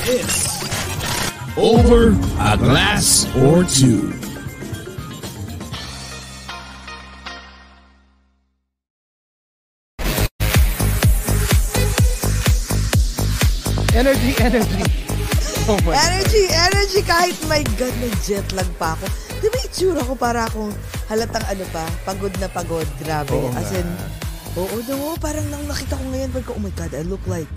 This is Over a Glass or Two. Energy, energy. Oh my Energy, energy. Kahit my God, may jet lag pa ako. Di ba itsura ko para akong halatang ano pa, pagod na pagod. Grabe. Oo As in, oo, no, parang nang nakita ko ngayon, pagka, oh my God, I look like,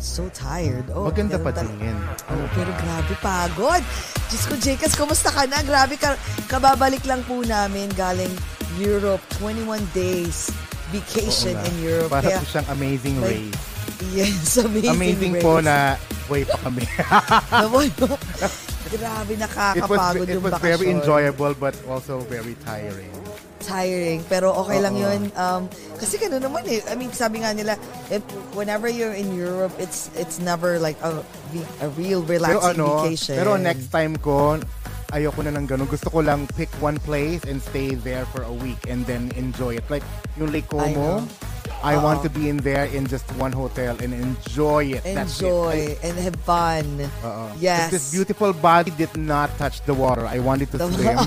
so tired. Oh, Maganda pa tingin. Oh, pero grabe, pagod. Diyos ko, Jekas, kumusta ka na? Grabe, ka, kababalik lang po namin galing Europe. 21 days vacation in Europe. Para Kaya, po siyang amazing like, race. yes, amazing. Amazing po race. na buhay pa kami. Grabe, it was, nakakapagod it yung was bakasyon. very enjoyable but also very tiring. Tiring, pero okay lang Oo. yun. Um, kasi gano'n naman eh. I mean, sabi nga nila, if, whenever you're in Europe, it's it's never like a, a real Pero relaxing ano, vacation. pero next time ko, ayoko na ng ganun. Gusto ko lang pick one place and stay there for a week and then enjoy it. Like yung Lake Como. I, want to be in there in just one hotel and enjoy it. That's it. Enjoy and have fun. Oo. Yes. This beautiful body did not touch the water. I wanted to The- swim.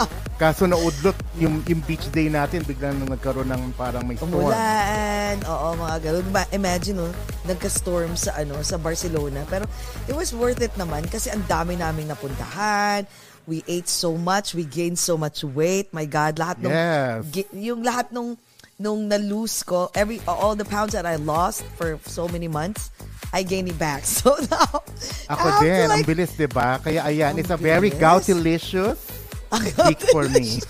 Kaso naudlot yung, yung beach day natin, biglang nung nagkaroon ng parang may storm. Umulan. Oo, mga ganun. Imagine, oh, nagka-storm sa, ano, sa Barcelona. Pero it was worth it naman kasi ang dami naming napuntahan. We ate so much. We gained so much weight. My God, lahat nung... Yes. gi- yung lahat nung nung na-lose ko, every all the pounds that I lost for so many months, I gained it back. So now, Ako I have to, din, ang like, bilis, di ba? Kaya ayan, Ang it's a very bilis. gouty-licious week for me.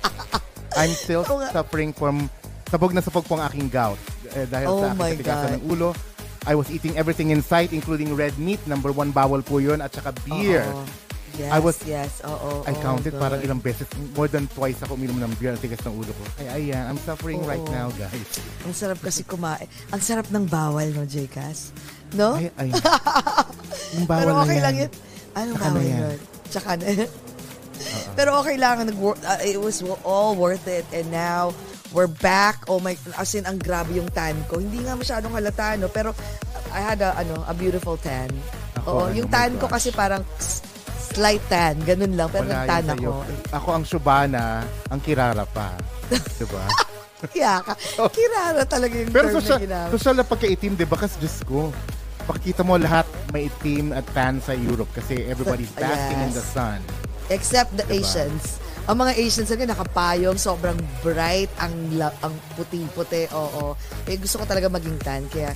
I'm still suffering from, sabog na sabog po ang aking gout. Eh, dahil Oh sa aking katigasan ng ulo. I was eating everything in sight, including red meat. Number one, bawal po yun. At saka beer. Oo. Yes, I was- yes, oo. I oo, counted good. parang ilang beses, more than twice ako uminom ng beer. Ang tigas ng ulo ko. Kaya ayan, I'm suffering right Oo. now, guys. Ang sarap kasi kumain. Ang sarap ng bawal, no, Jcas? No? Ay, ay. Yung bawal Pero na okay yan. lang yun. Ano Tsaka na bawal yan. yun? Tsaka na. Pero okay lang. Uh, it was all worth it. And now, we're back. Oh my, as in, ang grabe yung tan ko. Hindi nga masyadong halata, no? Pero I had a, ano, a beautiful tan. Ako, Oo, ano, yung tan ko kasi parang slight tan. Ganun lang. Pero Wala nagtan ako. Ako ang Shubana, ang Kirara pa. diba? Kaya ka. Kirara talaga yung Pero term social, na ginamit. social na pagka-itim, di ba? Kasi Diyos ko, pakikita mo lahat may itim at tan sa Europe kasi everybody's basking in the Yes. sun. Except the Diba? Asians. Ang mga Asians talaga nakapayong, sobrang bright, ang ang puti-puti, oo. Eh, gusto ko talaga maging tan, kaya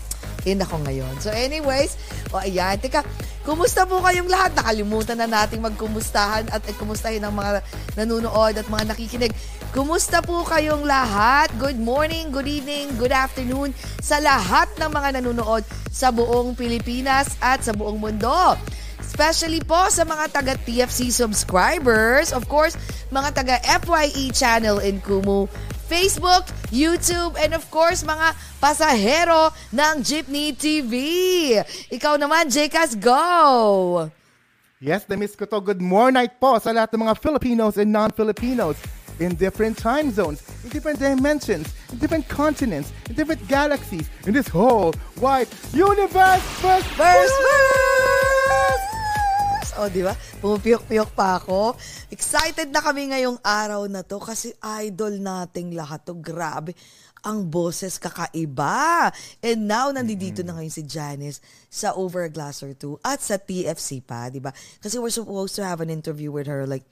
in ako ngayon. So anyways, o ayan, teka, kumusta po kayong lahat? Nakalimutan na nating magkumustahan at eh, kumustahin ang mga nanonood at mga nakikinig. Kumusta po kayong lahat? Good morning, good evening, good afternoon sa lahat ng mga nanonood sa buong Pilipinas at sa buong mundo. Especially po sa mga taga TFC subscribers. Of course, mga taga FYE channel in Kumu. Facebook, YouTube, and of course, mga pasahero ng Jeepney TV. Ikaw naman, Jcas, go! Yes, na-miss ko to. Good morning po sa lahat ng mga Filipinos and non-Filipinos in different time zones, in different dimensions, in different continents, in different galaxies, in this whole wide universe. First, First verse! O, di ba? Pumupiyok-piyok pa ako. Excited na kami ngayong araw na to kasi idol nating lahat to. Grabe. ang boses kakaiba. And now, nandito na ngayon si Janice sa Over a Glass or Two at sa TFC pa, di ba? Kasi we're supposed to have an interview with her like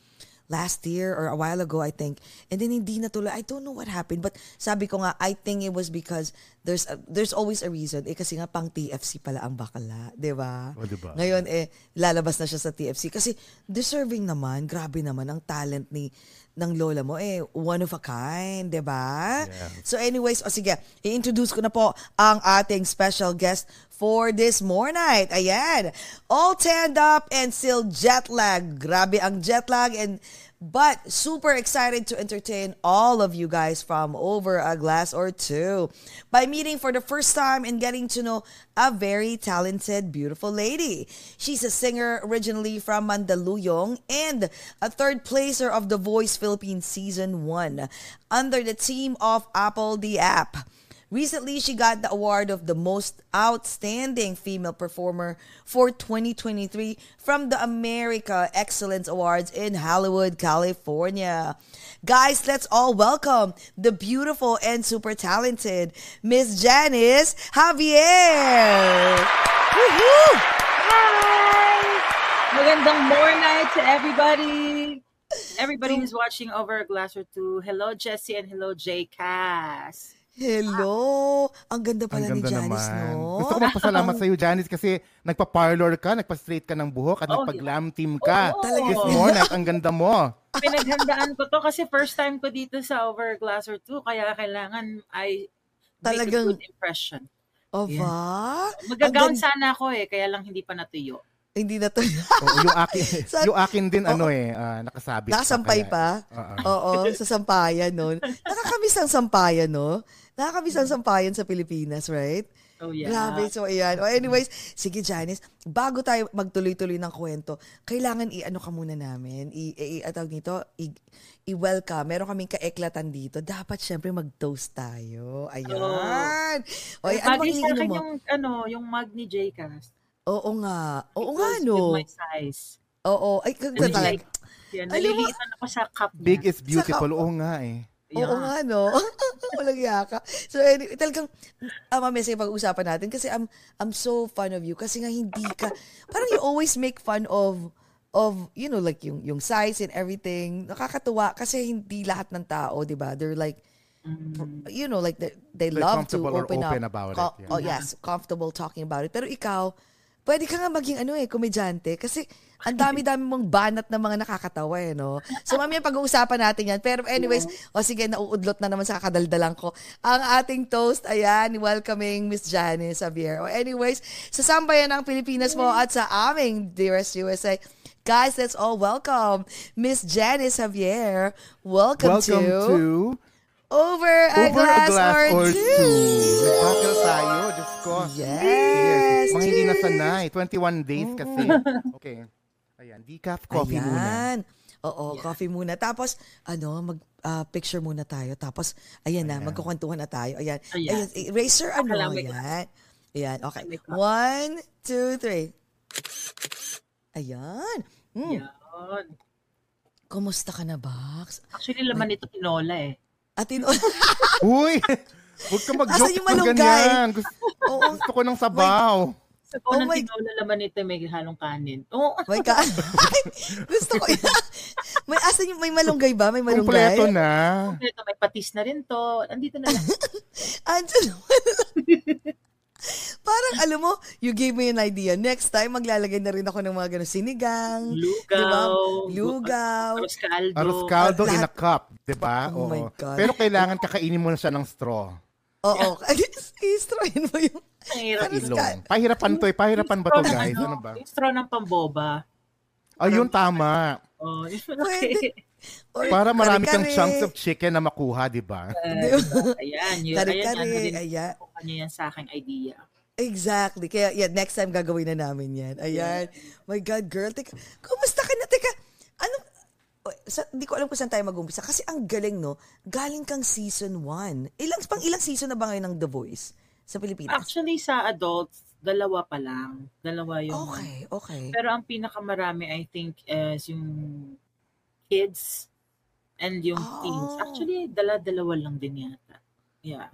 last year or a while ago, I think. And then hindi natuloy. I don't know what happened. But sabi ko nga, I think it was because there's a, there's always a reason. Eh kasi nga pang TFC pala ang bakla. Di ba? O, diba? Ngayon eh, lalabas na siya sa TFC. Kasi deserving naman, grabe naman ang talent ni ng lola mo eh one of a kind, 'di ba? Yeah. So anyways, o sige, i-introduce ko na po ang ating special guest for this more night. Ayan. All tanned up and still jet lag. Grabe ang jet lag and but super excited to entertain all of you guys from over a glass or two by meeting for the first time and getting to know a very talented, beautiful lady. She's a singer originally from Mandaluyong and a third placer of The Voice Philippines Season 1 under the team of Apple the App. Recently, she got the award of the most outstanding female performer for 2023 from the America Excellence Awards in Hollywood, California. Guys, let's all welcome the beautiful and super talented Miss Janice Javier. Woohoo! Hi! Magandang more night to everybody. Everybody who's watching over a glass or two. Hello, Jesse, and hello, J. Cass. Hello! Ang ganda pala Ang ni ganda Janice, naman. no? Gusto ko magpasalamat sa iyo, Janice, kasi nagpa-parlor ka, nagpa-straight ka ng buhok, at Oh, nagpa-glam team ka. Talaga. This morning, ang ganda mo. Pinaghandaan ko to kasi first time ko dito sa over a glass or two. Kaya kailangan I make Talagang- a good impression. O Yeah. Magagown gan- sana ako eh, kaya lang hindi pa natuyo. Hindi na to. Oo, yung akin, Sa- yung akin din, ano eh, ah, nakasabit. pa, Nakasampay pa. Oo. Oo, sa sampayan nun. Nakakamiss ang sampayan, no? Nakakamiss ang sampayan sa Pilipinas, right? Oh yeah. Grabe. So, ayan. O, anyways, sige, Janice, bago tayo magtuloy-tuloy ng kwento, kailangan i-ano ka muna namin, i, i, i atawag nito, i, i-welcome. Meron kaming kaeklatan dito. Dapat, syempre, mag-toast tayo. Ayan. O, ay, ano bang akin mo? yung, ano, yung mug ni J. Cass. Oo nga. Oo It nga, no? With my size. Oo. Ay, ganda. like, yan, nalilitan ako sa cup niya. Big is beautiful. Oo nga eh. Oo Yeah. nga, no? Walang yaka. So, anyway, talagang, ah, mamaya sige, pag-usapan natin kasi I'm, I'm so fan of you kasi nga hindi ka, parang you always make fun of, of, you know, like yung, yung size and everything. Nakakatuwa kasi hindi lahat ng tao, di ba? They're like, you know, like they, they They're love to open, open up. about it, yeah. Oh, yes, comfortable talking about it. Pero ikaw, pwede ka nga maging ano eh, komedyante kasi ang dami-dami mong banat na mga nakakatawa eh, no? So mamaya pag-uusapan natin yan. Pero anyways, o sige, nauudlot na naman sa kakadaldalan ko. Ang ating toast, ayan, welcoming Miss Janice Xavier. O anyways, sa sambayan ng Pilipinas mo at sa aming Dearest USA, guys, let's all welcome Miss Janice Xavier. Welcome, Welcome to, to Over a Over Glass, a Glass or, or Two. Two. Nag-battle tayo, Diyos ko. Yes. Mga hindi na sanay. 21 days kasi. Okay. Ayan, decaf coffee muna. Ayan. Oo, coffee muna. Tapos, ano, mag ah, picture muna tayo. Tapos, ayan, na, magkukwentuhan na tayo. Ayan. Ayan. Ayan. Eraser, ano, ayan. Ayan, okay. One, two, three. Ayan. Hmm. Yan. Kumusta ka na, Bax? Actually, laman nito tinola eh. Atin, Uy! Huwag ka mag-joke Asan yung ng malunggay? ganyan. Gusto, oo, gusto ko ng sabaw. Sa Oh unang my- tinola laman nito may halong kanin. Oh, my God. Gusto ko. May, asan yung, may malunggay ba? May malunggay? Kompleto na. ito may patis na rin to. Andito na lang. Andyan. Parang, alam mo, you gave me an idea. Next time, maglalagay na rin ako ng mga ganun sinigang. Lugaw. Diba? Lugaw. Arroz caldo. Arroz caldo in a cup. Diba? Oh my Oo. God. Pero kailangan kakainin mo na siya ng straw. Oo. Istroin mo yung... Arroz Ilong. cal- Pahirapan to eh. Pahirapan ba to guys? Ano ba? Yung straw ng pamboba. Ayun, tama. Oh, yun Pwede. Or Para marami kang chunks of chicken na makuha, di ba? Ayan, yun. Kare-kare, Ayan, yan. Ayan, yan sa aking idea. Exactly. Kaya, yeah, next time gagawin na namin yan. Ayan. My God, girl. Teka, kumusta ka na? Teka, ano, sa, di ko alam kung saan tayo mag-umpisa. Kasi ang galing, no? Galing kang season 1. Ilang, pang ilang season na ba ngayon ng The Voice sa Pilipinas? Actually, sa adults, dalawa pa lang. Dalawa yung... Okay, okay. Pero ang pinakamarami, I think, is yung kids and yung Oh. teens. Actually, dala-dalawa lang din yata. Yeah.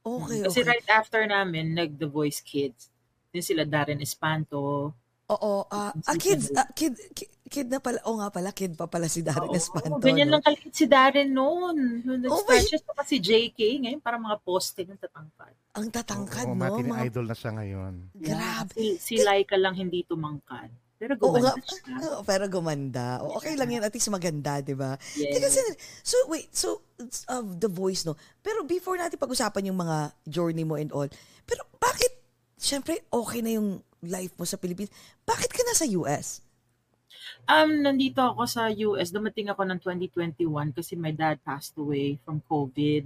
Okay, Kasi okay. right after namin, nag-The Voice Kids. Yung sila Darren Espanto. Oo, ah, ah, kids, ah, kid, kid, kid na pala, oo nga pala, kid pa pala si Darren Oo, Espanto. ganyan no? lang kaliit si Darren noon. Oh nag-start my- siya pa si JK, ngayon parang mga poste ng tatangkad. Ang tatangkad, Oo, no? matini Mga, idol na siya ngayon. grabe. Si, si Laika lang hindi tumangkad. Pero Oo gumanda siya. Oo, pero gumanda. O, okay lang yan, at least maganda, di ba? Yes. Teka, sandali. so wait, so of The Voice, no? Pero before natin pag-usapan yung mga journey mo and all, pero bakit, syempre, okay na yung life mo sa Pilipinas, bakit ka nasa US? Um, nandito ako sa US. Dumating ako ng 2021 kasi my dad passed away from COVID.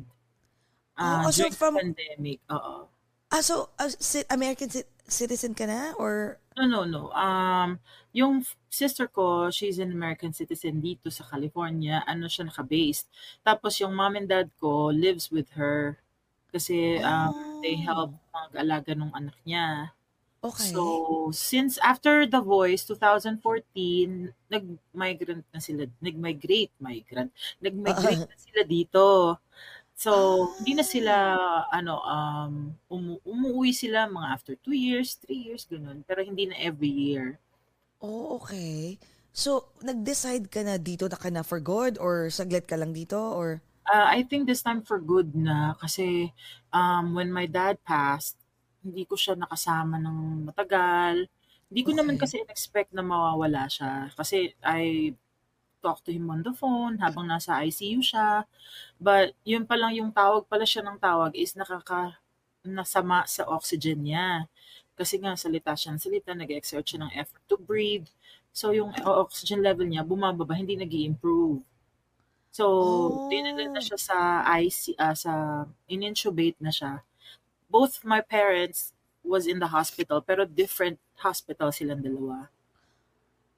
Uh, Oh, so during from- pandemic. Oo. Ah, so, ah, ci- American citizen ka na? Or, No, no, no. Um, yung sister ko, she's an American citizen dito sa California. Ano siya naka-based. Tapos yung mom and dad ko lives with her. Kasi um, they help mag-alaga ng anak niya. okay. So, since after The Voice, 2014, nag-migrant na sila, nag-migrate, migrant, nag-migrate na sila dito. So, hindi na sila, ano, um, umu- umuwi sila mga after two years, three years, ganun. Pero hindi na every year. oh, okay. So, nag-decide ka na dito na ka na for good? Or saglit ka lang dito? Or, Uh, I think this time for good na kasi um, when my dad passed, hindi ko siya nakasama ng matagal. Hindi ko naman Okay. kasi expect na mawawala siya. Kasi I talked to him on the phone habang nasa ICU siya. But yun pa lang yung tawag pala siya ng tawag is nakaka nasama sa oxygen niya. Kasi nga salita siya ng salita, nag-exert siya ng effort to breathe. So yung oxygen level niya bumababa, hindi nag improve So, Oh. dinala na siya sa IC, ah, sa in-intubate na siya. Both my parents was in the hospital, pero different hospital silang dalawa.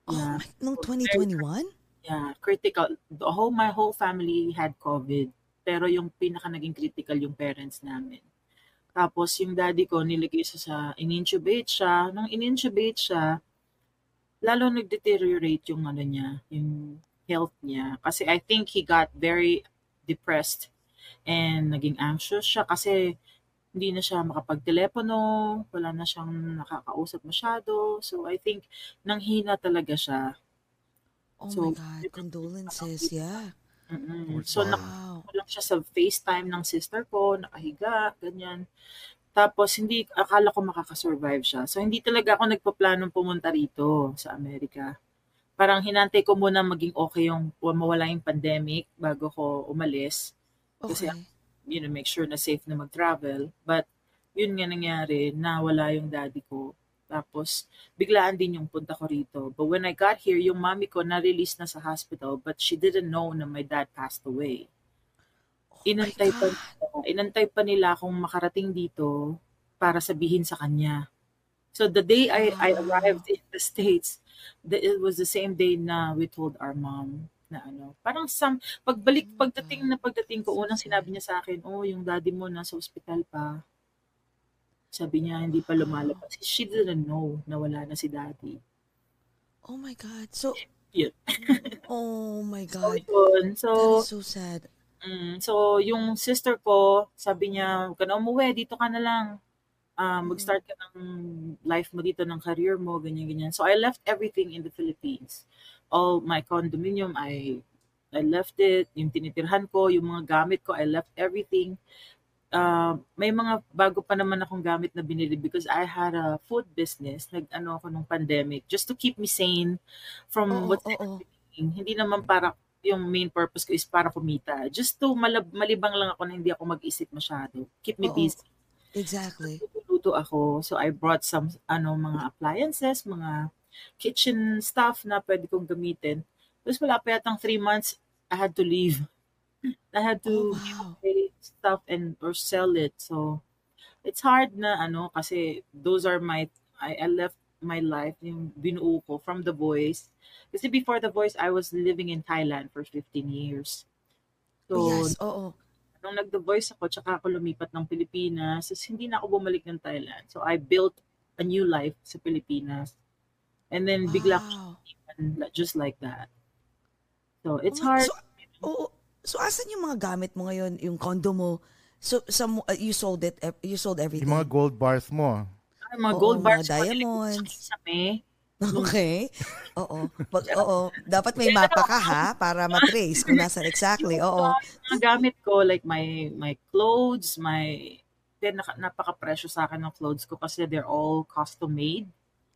oh, Yeah. my, nung 2021? Yeah, critical. The whole, my whole family had COVID. Pero yung pinaka naging critical yung parents namin. Tapos yung daddy ko, nilagay siya sa, in-intubate siya. Nung in-intubate siya, lalo nag-deteriorate yung ano niya, yung health niya. Kasi I think he got very depressed and naging anxious siya kasi hindi na siya makapagtelepono, wala na siyang nakakausap masyado. So I think nanghina talaga siya. Oh So, my God, condolences, yeah. Mm-mm. So, nak- Wow. ko lang siya sa FaceTime ng sister ko, nakahiga, ganyan. Tapos, hindi, akala ko makakasurvive siya. So, hindi talaga ako nagpaplanong pumunta rito sa Amerika. Parang hinantay ko muna maging okay yung mawala yung pandemic bago ko umalis. Kasi, Okay. you know, make sure na safe na mag-travel. But, yun nga nangyari, nawala yung daddy ko. Tapos, biglaan din yung punta ko rito. But when I got here, yung mami ko na-release na sa hospital, but she didn't know na my dad passed away. Oh Inantay pa, inantay pa nila akong makarating dito para sabihin sa kanya. So the day I, I Wow. arrived in the States, the, it was the same day na we told our mom na ano, parang some, pagbalik, Oh pagdating na pagdating ko, unang sinabi niya sa akin, oh, yung daddy mo nasa ospital pa. Sabi niya, hindi pa lumalabas. She didn't know na wala na si daddy. Oh my God. So, Yun. oh my So, God. yun. That So, is so sad. mm, so yung sister ko, sabi niya, huwag ka na umuwi, dito ka na lang. Ah, mag-start ka ng life mo dito, ng career mo, ganyan-ganyan. So, I left everything in the Philippines. All my condominium, I I left it. Yung tinitirhan ko, yung mga gamit ko, I left everything. Uh, may mga bago pa naman akong gamit na binili because I had a food business. Nag-ano ako nung pandemic just to keep me sane from Oo, what's oo. happening. Hindi naman para yung main purpose ko is para kumita. Just to malab- malibang lang ako na hindi ako mag-isip masyado. Keep me Oo. busy. Exactly. Luto ako. So I brought some ano mga appliances, mga kitchen stuff na pwede kong gamitin. Tapos wala pa yatang three months, I had to leave. I had Oh, to wow. pay stuff and or sell it. So it's hard na ano kasi those are my I, I left my life yung binuo ko from The Voice. Kasi before The Voice, I was living in Thailand for 15 years. So, yes, oo. nung nag-The Voice ako, tsaka ako lumipat ng Pilipinas, tapos hindi na ako bumalik ng Thailand. So, I built a new life sa Pilipinas. And then, bigla ko Wow. iniwan, just like that. So, it's Oh my- hard. So, oo. So, asan yung mga gamit mo ngayon? Yung condo mo? So, some, uh, you sold it, you sold everything. Yung mga gold bars mo. Ay, mga Oo, gold mga bars. diamonds. Sa me. Okay. Oo. Pag, oo. Dapat may mapa ka ha para matrace kung nasan exactly. Oo. Mga gamit ko, like my my clothes, my then napaka-presyo sa akin ng clothes ko kasi they're all custom made.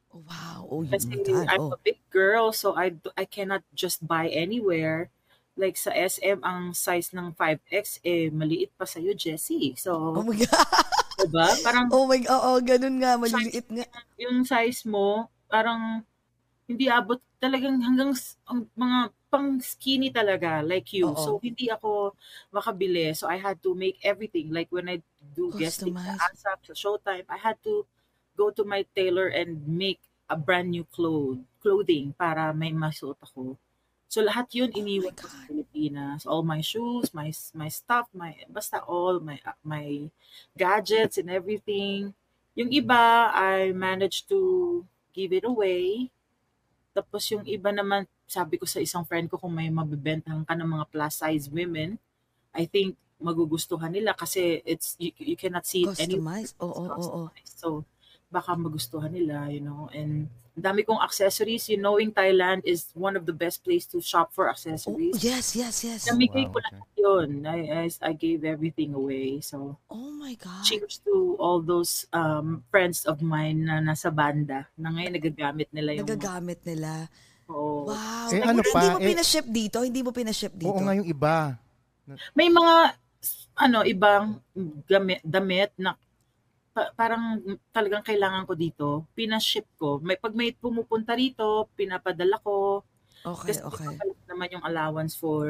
Oh, wow. Oh, yun Kasi. I'm Oh. a big girl, so I d- I cannot just buy anywhere. Like sa SM, ang size ng 5X, eh, maliit pa sa'yo, Jessie. Oh So, my God. diba? Parang Oh my God. Oo, ganun nga. Maliliit nga. yung size mo, parang hindi abot talagang hanggang ang mga pang skinny talaga like you. Oo. So hindi ako makabili. So I had to make everything like when I do guesting sa. ASAP, sa Showtime, I had to go to my tailor and make a brand new cloth, clothing para may masuot ako. So lahat yun Oh iniwan ko sa Pilipinas. All my shoes, my my stuff, my basta all my my gadgets and everything. Yung iba, I managed to give it away. Tapos yung iba naman, sabi ko sa isang friend ko kung may mabibentahan ka ng mga plus size women, I think magugustuhan nila kasi it's you, you cannot see it anywhere. Customize. Oo, oo, oo. Customized. So, baka magustuhan nila, you know. And ang dami kong accessories. You knowing Thailand is one of the best place to shop for Oh, accessories. yes, yes, yes. Namigay Wow, ko lahat yun. I, I, I gave everything away. So, Oh my God. cheers to all those um, friends of mine na nasa banda na ngayon nagagamit nila yung Nagagamit nila. Oo. Wow. Eh, ano hindi pa, mo eh- pinaship dito? Hindi mo pinaship dito? Oo nga yung iba. May mga ano ibang gamit, damit na pa- parang talagang kailangan ko dito. Pinaship ko. May pag may pumupunta rito, pinapadala ko. Okay, Kasi okay. papalit naman yung allowance for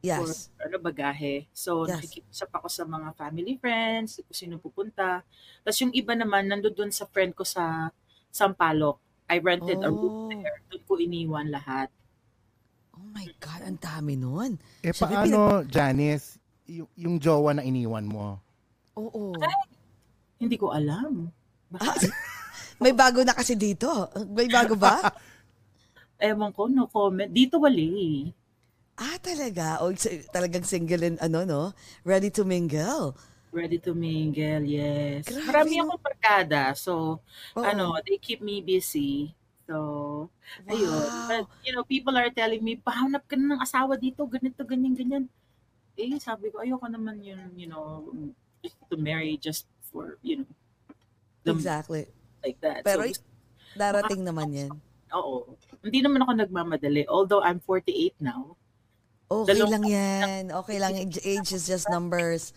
Yes. for ano bagahe. So Yes. nakikipag ako sa mga family friends, kung sino pupunta. Tapos yung iba naman nandoon sa friend ko sa Sampaloc. I rented a room Oh. there. Doon ko iniwan lahat. Oh my God, ang dami nun. Eh Sabi, paano, Janice, yung, yung jowa na iniwan mo? Oo. Hindi ko alam. Ah, may bago na kasi dito. May bago ba? Ewan ko, no comment. Dito wali. ah, talaga. O, talagang single and ano, no? Ready to mingle. Ready to mingle, yes. Grabe, Marami akong barkada. So, Oo. ano, they keep me busy. So, ayun. Wow. But, you know, people are telling me, pahanap ka na ng asawa dito, ganito, ganyan, ganyan. Eh, sabi ko, ayoko naman yun, you know, to marry just for, you know, the- Exactly. like that. Pero so, darating naman yan. oo. Hindi naman ako nagmamadali. Although I'm 48 now. Okay lang yan. Okay lang. Age, age is just numbers.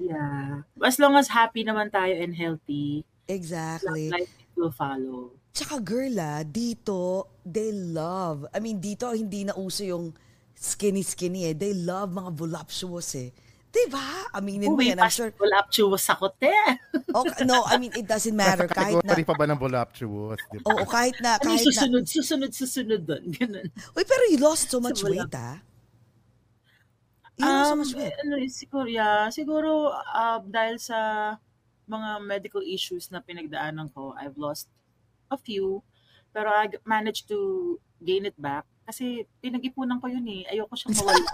Yeah. As long as happy naman tayo and healthy, Exactly. life will follow. Tsaka girl ah, dito, they love. I mean, dito hindi na uso yung skinny-skinny eh. They love mga voluptuous eh. Diba? Aminin mo Uy, yan. I'm sure. voluptuous ako, te. Okay, no, I mean, it doesn't matter. Nasa Kahit na, pa ba ng voluptuous? Di ba? oo, kahit na, Ano kahit na. susunod, susunod, susunod doon? Ganun. Uy, pero you lost so much Sa weight ah. You lost so Um, much weight. ano, siguro, yeah, siguro uh, dahil sa mga medical issues na pinagdaanan ko, I've lost a few, pero I g- managed to gain it back kasi pinag-ipunan ko yun eh. Ayoko siyang mawala.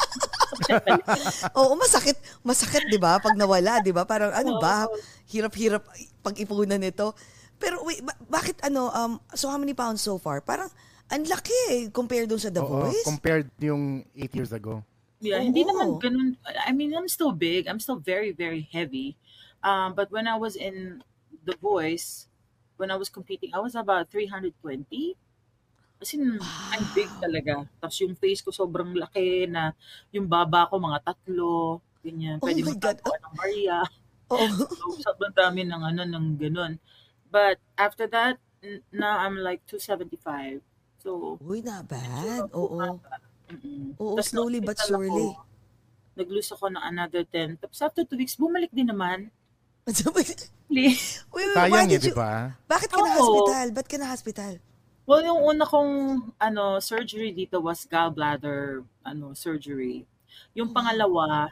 Oo, masakit. Masakit, di ba? Pag nawala, di ba? Parang ano ba? Hirap-hirap pag-ipunan nito. Pero wait, ba- bakit ano, um, so how many pounds so far? Parang, ang laki eh, compared dun sa The Oo, Voice. compared yung 8 years ago. Yeah, hindi Oo. naman ganun. I mean, I'm still big. I'm still very, very heavy. Um, but when I was in The Voice, when I was competing, I was about 320. As in, I'm big talaga. Tapos yung face ko sobrang laki na yung baba ko mga tatlo. Ganyan. Oh Pwede my God. magtatawa ng Maria. Oo. So, sobrang dami ng ano, ng ganun. But after that, now I'm like 275. So, Uy, not bad. Oo. mm Oo, slowly but surely. Nag-lose ako ng another 10. Tapos after two weeks, bumalik din naman. Wait, wait, why Sayang eh, di ba? bakit ka na Oo. hospital? Ba't ka na hospital? Well, yung una kong ano, surgery dito was gallbladder ano, surgery. Yung Oh. pangalawa,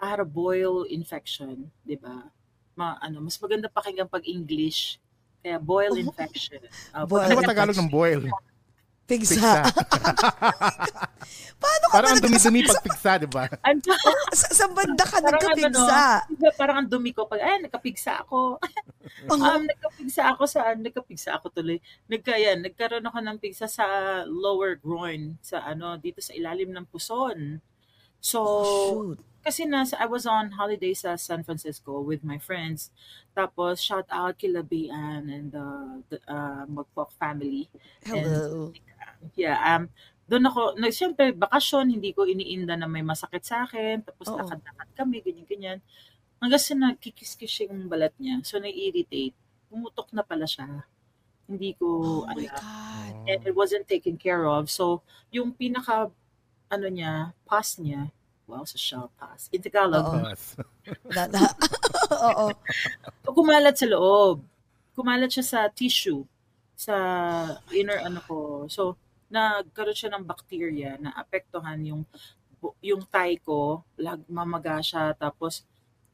I had a boil infection, di ba? Ma, ano, mas maganda pakinggan pag English. Kaya boil infection. Uh, Boil Ano ba Tagalog ng boil? Pigsa. Pigsa. Paano ka Parang ang talaga dumi-dumi pag pigsa, di ba? Ano, sa, sa banda ka parang ano, no? nagkapigsa? Diba, parang ang dumi ko. Pag, ay, nagkapigsa ako. um, nagkapigsa ako sa, nagkapigsa ako tuloy. Nagka, yan, nagkaroon ako ng pigsa sa lower groin, sa ano, dito sa ilalim ng puson. So, Oh, shoot. kasi nasa, I was on holiday sa San Francisco with my friends. Tapos, shout out kila Bian and uh, the uh, Magpok family. Hello. Yeah, um, doon ako, nag, syempre, bakasyon, hindi ko iniinda na may masakit sa akin. Tapos, Oo. lakad-lakad kami, ganyan-ganyan. Hanggang sa nagkikis-kis yung balat niya. So, na-irritate. Pumutok na pala siya. Hindi ko, Oh my alam. God. And it wasn't taken care of. So, yung pinaka, ano niya, pus niya, well, sa shell pus. In Tagalog, Oo. Na, na, oo. kumalat sa loob. Kumalat siya sa tissue, sa inner ano ko. So, nagkaroon siya ng bacteria na apektuhan yung yung thigh ko, lag mamaga siya tapos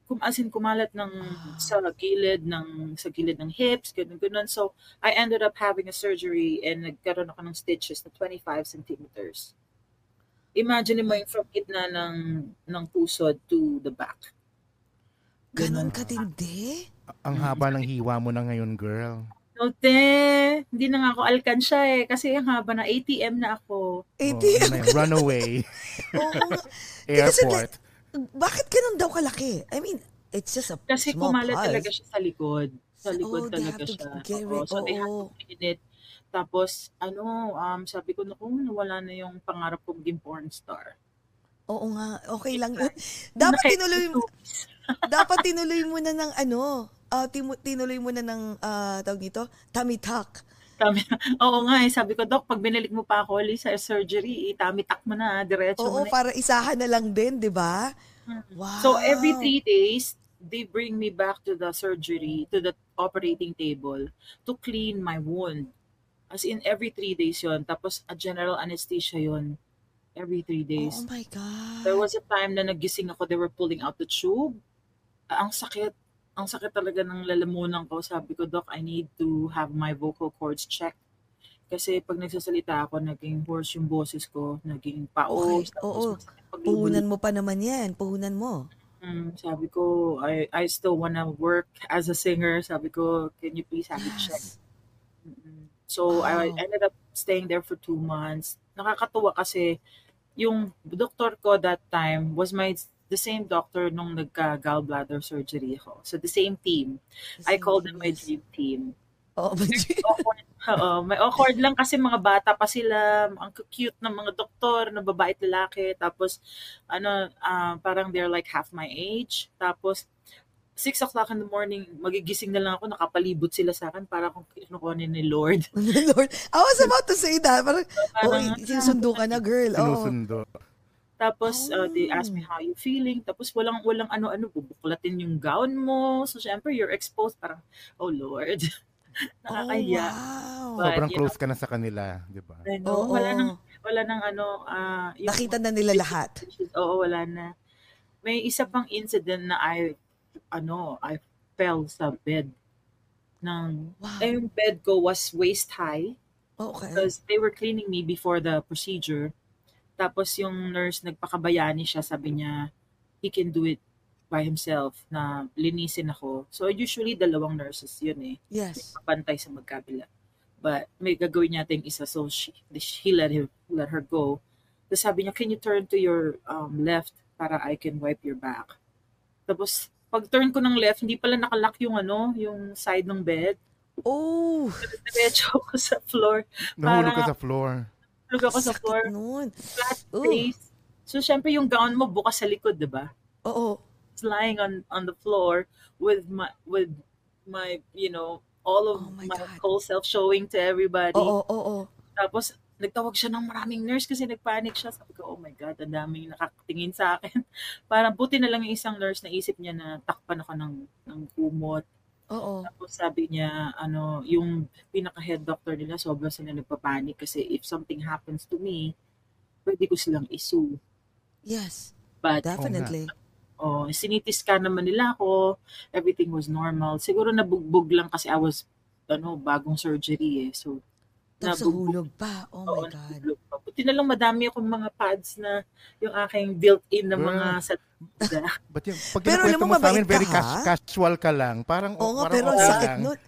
kum as in, kumalat ng sa gilid ng sa gilid ng hips, ganun ganun. So, I ended up having a surgery and nagkaroon ako ng stitches na 25 centimeters. Imagine mo yung from gitna ng ng pusod to the back. Ganon katindi? Ang haba ng hiwa mo na ngayon, girl. No, te. Hindi na nga ako alkansya eh. Kasi ang haba na ATM na ako. Oh, ATM. yun, runaway Oo airport. Bakit ganun daw kalaki? I mean, it's just a Kasi small kumalat pulse. talaga siya sa likod. Sa likod Oh, they talaga have to siya. get Oo, rid- so they have oo. to clean it. Tapos, ano, um, sabi ko, naku, nawala na yung pangarap kong maging porn star. Oo nga, okay lang yun. Dapat tinuloy ko. Dapat tinuloy mo na ng ano, ah, timu- tinuloy mo na ng ah, tawag dito, tummy tuck. Tami, oo nga eh, sabi ko, Dok, pag binalik mo pa ako ulit sa surgery, itamitak mo na, diretso mo Oo, na. para isahan na lang din, 'di ba? Wow. So every three days, they bring me back to the surgery, to the operating table, to clean my wound. As in, every three days yon Tapos, a general anesthesia yon Every three days. Oh my god. There was a time na nagising ako, they were pulling out the tube. Ang sakit. Ang sakit talaga ng lalamunan ko. Sabi ko, Doc, I need to have my vocal cords checked. Kasi pag nagsasalita ako, naging hoarse yung boses ko, naging paos. Okay, oo. Puhunan mo pa naman 'yan, puhunan mo. Mm, sabi ko, I, I still wanna work as a singer. Sabi ko, can you please have it checked? Yes. Mm-mm. So, I Wow. ended up staying there for two months. Nakakatuwa kasi yung doktor ko that time was my the same doctor nung nagka-gallbladder surgery ako. So, the same team. I called them my dream team. My dream. awkward, oo, may awkward lang kasi mga bata pa sila, ang cute ng mga doktor, na babae at lalaki, tapos, ano, ah, parang they're like half my age, tapos, 6 o'clock in the morning, magigising na lang ako, nakapalibot sila sa akin para kung kinukuha ni Lord. Lord, I was about to say that. Parang, oh, Parang, sinusundo ka na, girl. Sinusundo. Tapos, uh, they Oh. asked me how you feeling. Tapos, walang, walang ano-ano, bubuklatin yung gown mo. So, syempre, you're exposed. Parang, oh Lord. Oh, Nakakahiya. wow. But, Sobrang close ka na sa kanila, di ba? Know, Oo. wala nang, wala nang ano, ah, yung- Nakita na nila lahat. Oo, wala na. May isa pang incident na I, ano, I fell sa bed. Ng, Wow. eh, yung bed ko was waist high Okay. because they were cleaning me before the procedure. Tapos yung nurse, nagpakabayani siya, sabi niya, he can do it by himself na linisin ako. So usually dalawang nurses yun eh. Yes. Pantay sa magkabila. But may gagawin niya ting isa so she, he let him let her go. Tapos sabi niya, can you turn to your um, left para I can wipe your back? Tapos pag turn ko ng left, hindi pala nakalock yung ano, yung side ng bed. Oh, Diretso ako sa floor. Nahulog ka sa floor. Tulog ako sa floor. nun. Flat Ooh. face. So syempre yung gown mo bukas sa likod, 'di ba? Oo. It's lying on on the floor with my with my, you know, all of Oh my my, God. whole self showing to everybody. Oo, oo. Tapos, nagtawag siya ng maraming nurse kasi nagpanic siya. Sabi ko, oh my God, ang daming nakatingin sa akin. Parang buti na lang yung isang nurse na isip niya na takpan ako ng, ng kumot. Oo. Tapos sabi niya, ano, yung pinaka-head doctor nila, sobrang sila nagpapanik kasi if something happens to me, pwede ko silang isu. Yes, But, definitely. oh, sinitiskan naman nila ako. Everything was normal. Siguro nabugbog lang kasi I was, ano, bagong surgery eh. So, Tapos Nabugbog. nahulog pa. Oh Oo, my God. Buti na lang madami akong mga pads na yung aking built-in na mga Ah. sa But yung, pag Pero alam mo, mo sa amin, very cas- casual ka lang. Parang, Oo parang pero okay sakit lang. nun.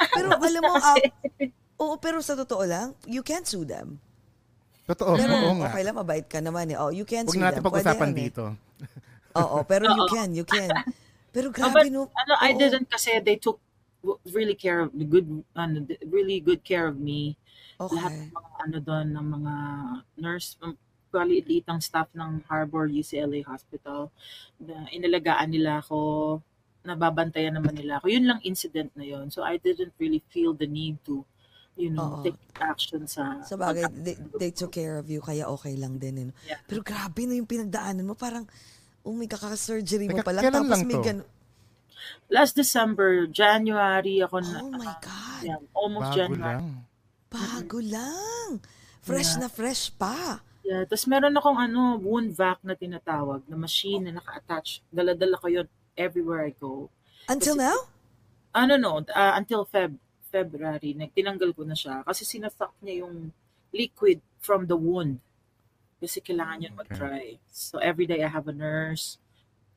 Pero alam mo, ah, oo, pero sa totoo lang, you can't sue them. Totoo, Pero oo nga. okay lang, mabait ka naman eh. Oh, you can't Huwag sue natin them. Pwede pag-usapan eh. dito. Oo, pero you can, you can. Pero Oh, grabe but, no. ano, I oo. didn't kasi they took really care of good ano, really good care of me. Lahat Okay. ng mga ano doon ng mga nurse um, kwalitang staff ng Harbor UCLA Hospital na inalagaan nila ako nababantayan naman nila ako yun lang incident na yun so I didn't really feel the need to you know Oo. take action sa Sa bagay, they, they took care of you, kaya okay lang din. Eh. no? Yeah. Pero grabe na yung pinagdaanan mo. Parang, oh my kaka-surgery mo Teka, pa lang. kailan Tapos lang may to? ganun. last December January ako na Oh my uh, God. yeah, almost Bago January lang. Bago lang. Fresh Yeah. na fresh pa. Yeah, tapos meron akong ano, wound vac na tinatawag, na machine na naka-attach. Dala-dala ko yun everywhere I go. Until Kasi- now? Ano no, uh, until Feb February, nagtinanggal ko na siya kasi sinasuck niya yung liquid from the wound. Kasi kailangan yun Okay. mag-dry. So every day I have a nurse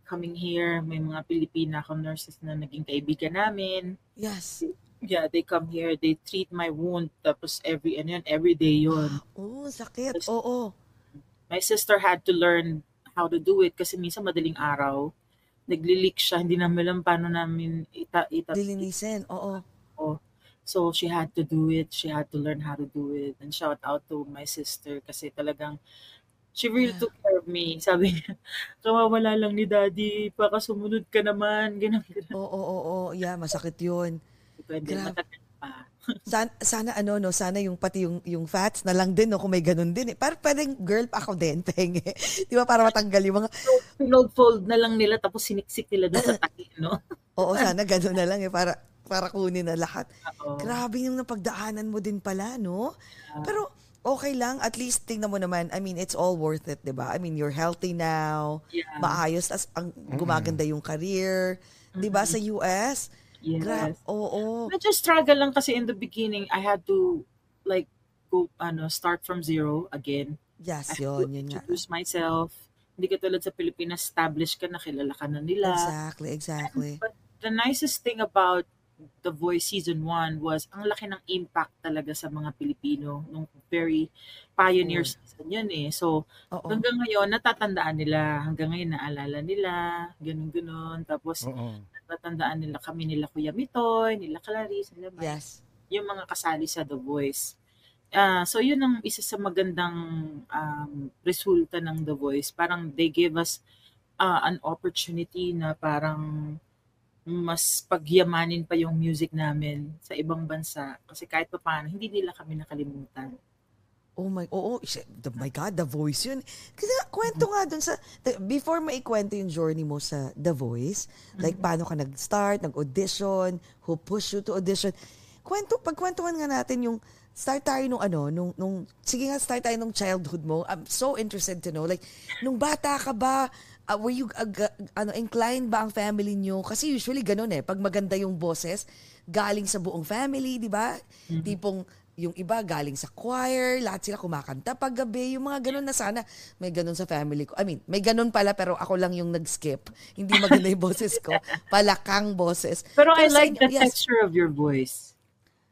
coming here. May mga Pilipina akong nurses na naging kaibigan namin. Yes. Yeah, they come here, they treat my wound. Tapos every, ano yun, every day yun. Oh, sakit. Oo. my sister had to learn how to do it kasi minsan madaling araw, nagli-leak siya, hindi namin alam paano namin ita, ita, Dilinisin. Oo. So she had to do it, she had to learn how to do it. And shout out to my sister kasi talagang she really Yeah. took care of me. Sabi niya, kawawala lang ni daddy, baka sumunod ka naman, ganun, ganun. Oo, oo, oo. Yeah, masakit yun. Pwede, Grabe. matagal pa. Sana, sana ano no, sana yung pati yung yung fats na lang din no kung may ganun din eh. Para pwedeng girl pa ako din, penge. 'Di ba para matanggal yung mga Pinold-fold na lang nila tapos siniksik nila doon sa taki, no? Oo, sana ganun na lang eh para para kunin na lahat. Oo. Grabe yung napagdaanan mo din pala, no? Pero okay lang, at least tingnan mo naman, I mean, it's all worth it, 'di ba? I mean, you're healthy now, Yeah. maayos, as ang gumaganda yung career, 'di ba sa US? Yes. Oo. Medyo struggle lang kasi in the beginning, I had to like go ano start from zero again. Yes, I yun, yun nga. introduce myself. Hindi ka tulad sa Pilipinas, established ka na, kilala ka na nila. Exactly, exactly. But the nicest thing about The Voice Season 1 was ang laki ng impact talaga sa mga Pilipino nung very pioneer season yun eh. So, Oo. hanggang ngayon, natatandaan nila. Hanggang ngayon, naalala nila. Ganun-ganun. Tapos, Oo. natatandaan nila kami nila Kuya Mitoy, nila Clarice, nila Mike Yes. yung mga kasali sa The Voice. Ah, so yun ang isa sa magandang um, resulta ng The Voice. Parang they gave us ah, an opportunity na parang mas pagyamanin pa yung music namin sa ibang bansa. Kasi kahit pa paano, hindi nila kami nakalimutan. Oh my, oo, shit, the, my God, The Voice yun. Kasi kwento nga dun sa, the- before maikwento yung journey mo sa The Voice, like paano ka nag-start, nag-audition, who pushed you to audition, kwento, pagkwentuhan nga natin yung, start tayo nung ano, nung, nung, sige nga, start tayo nung childhood mo. I'm so interested to know, like, nung bata ka ba, uh, were you, uh, ano, inclined ba ang family nyo? Kasi usually ganun eh, pag maganda yung boses, galing sa buong family, di ba? Tipong, yung iba galing sa choir, lahat sila kumakanta pag gabi, yung mga ganun na sana may ganun sa family ko. I mean, may ganun pala pero ako lang yung nag-skip. Hindi maganda yung boses ko. Palakang boses. Pero I sa like inyo- the texture of your voice.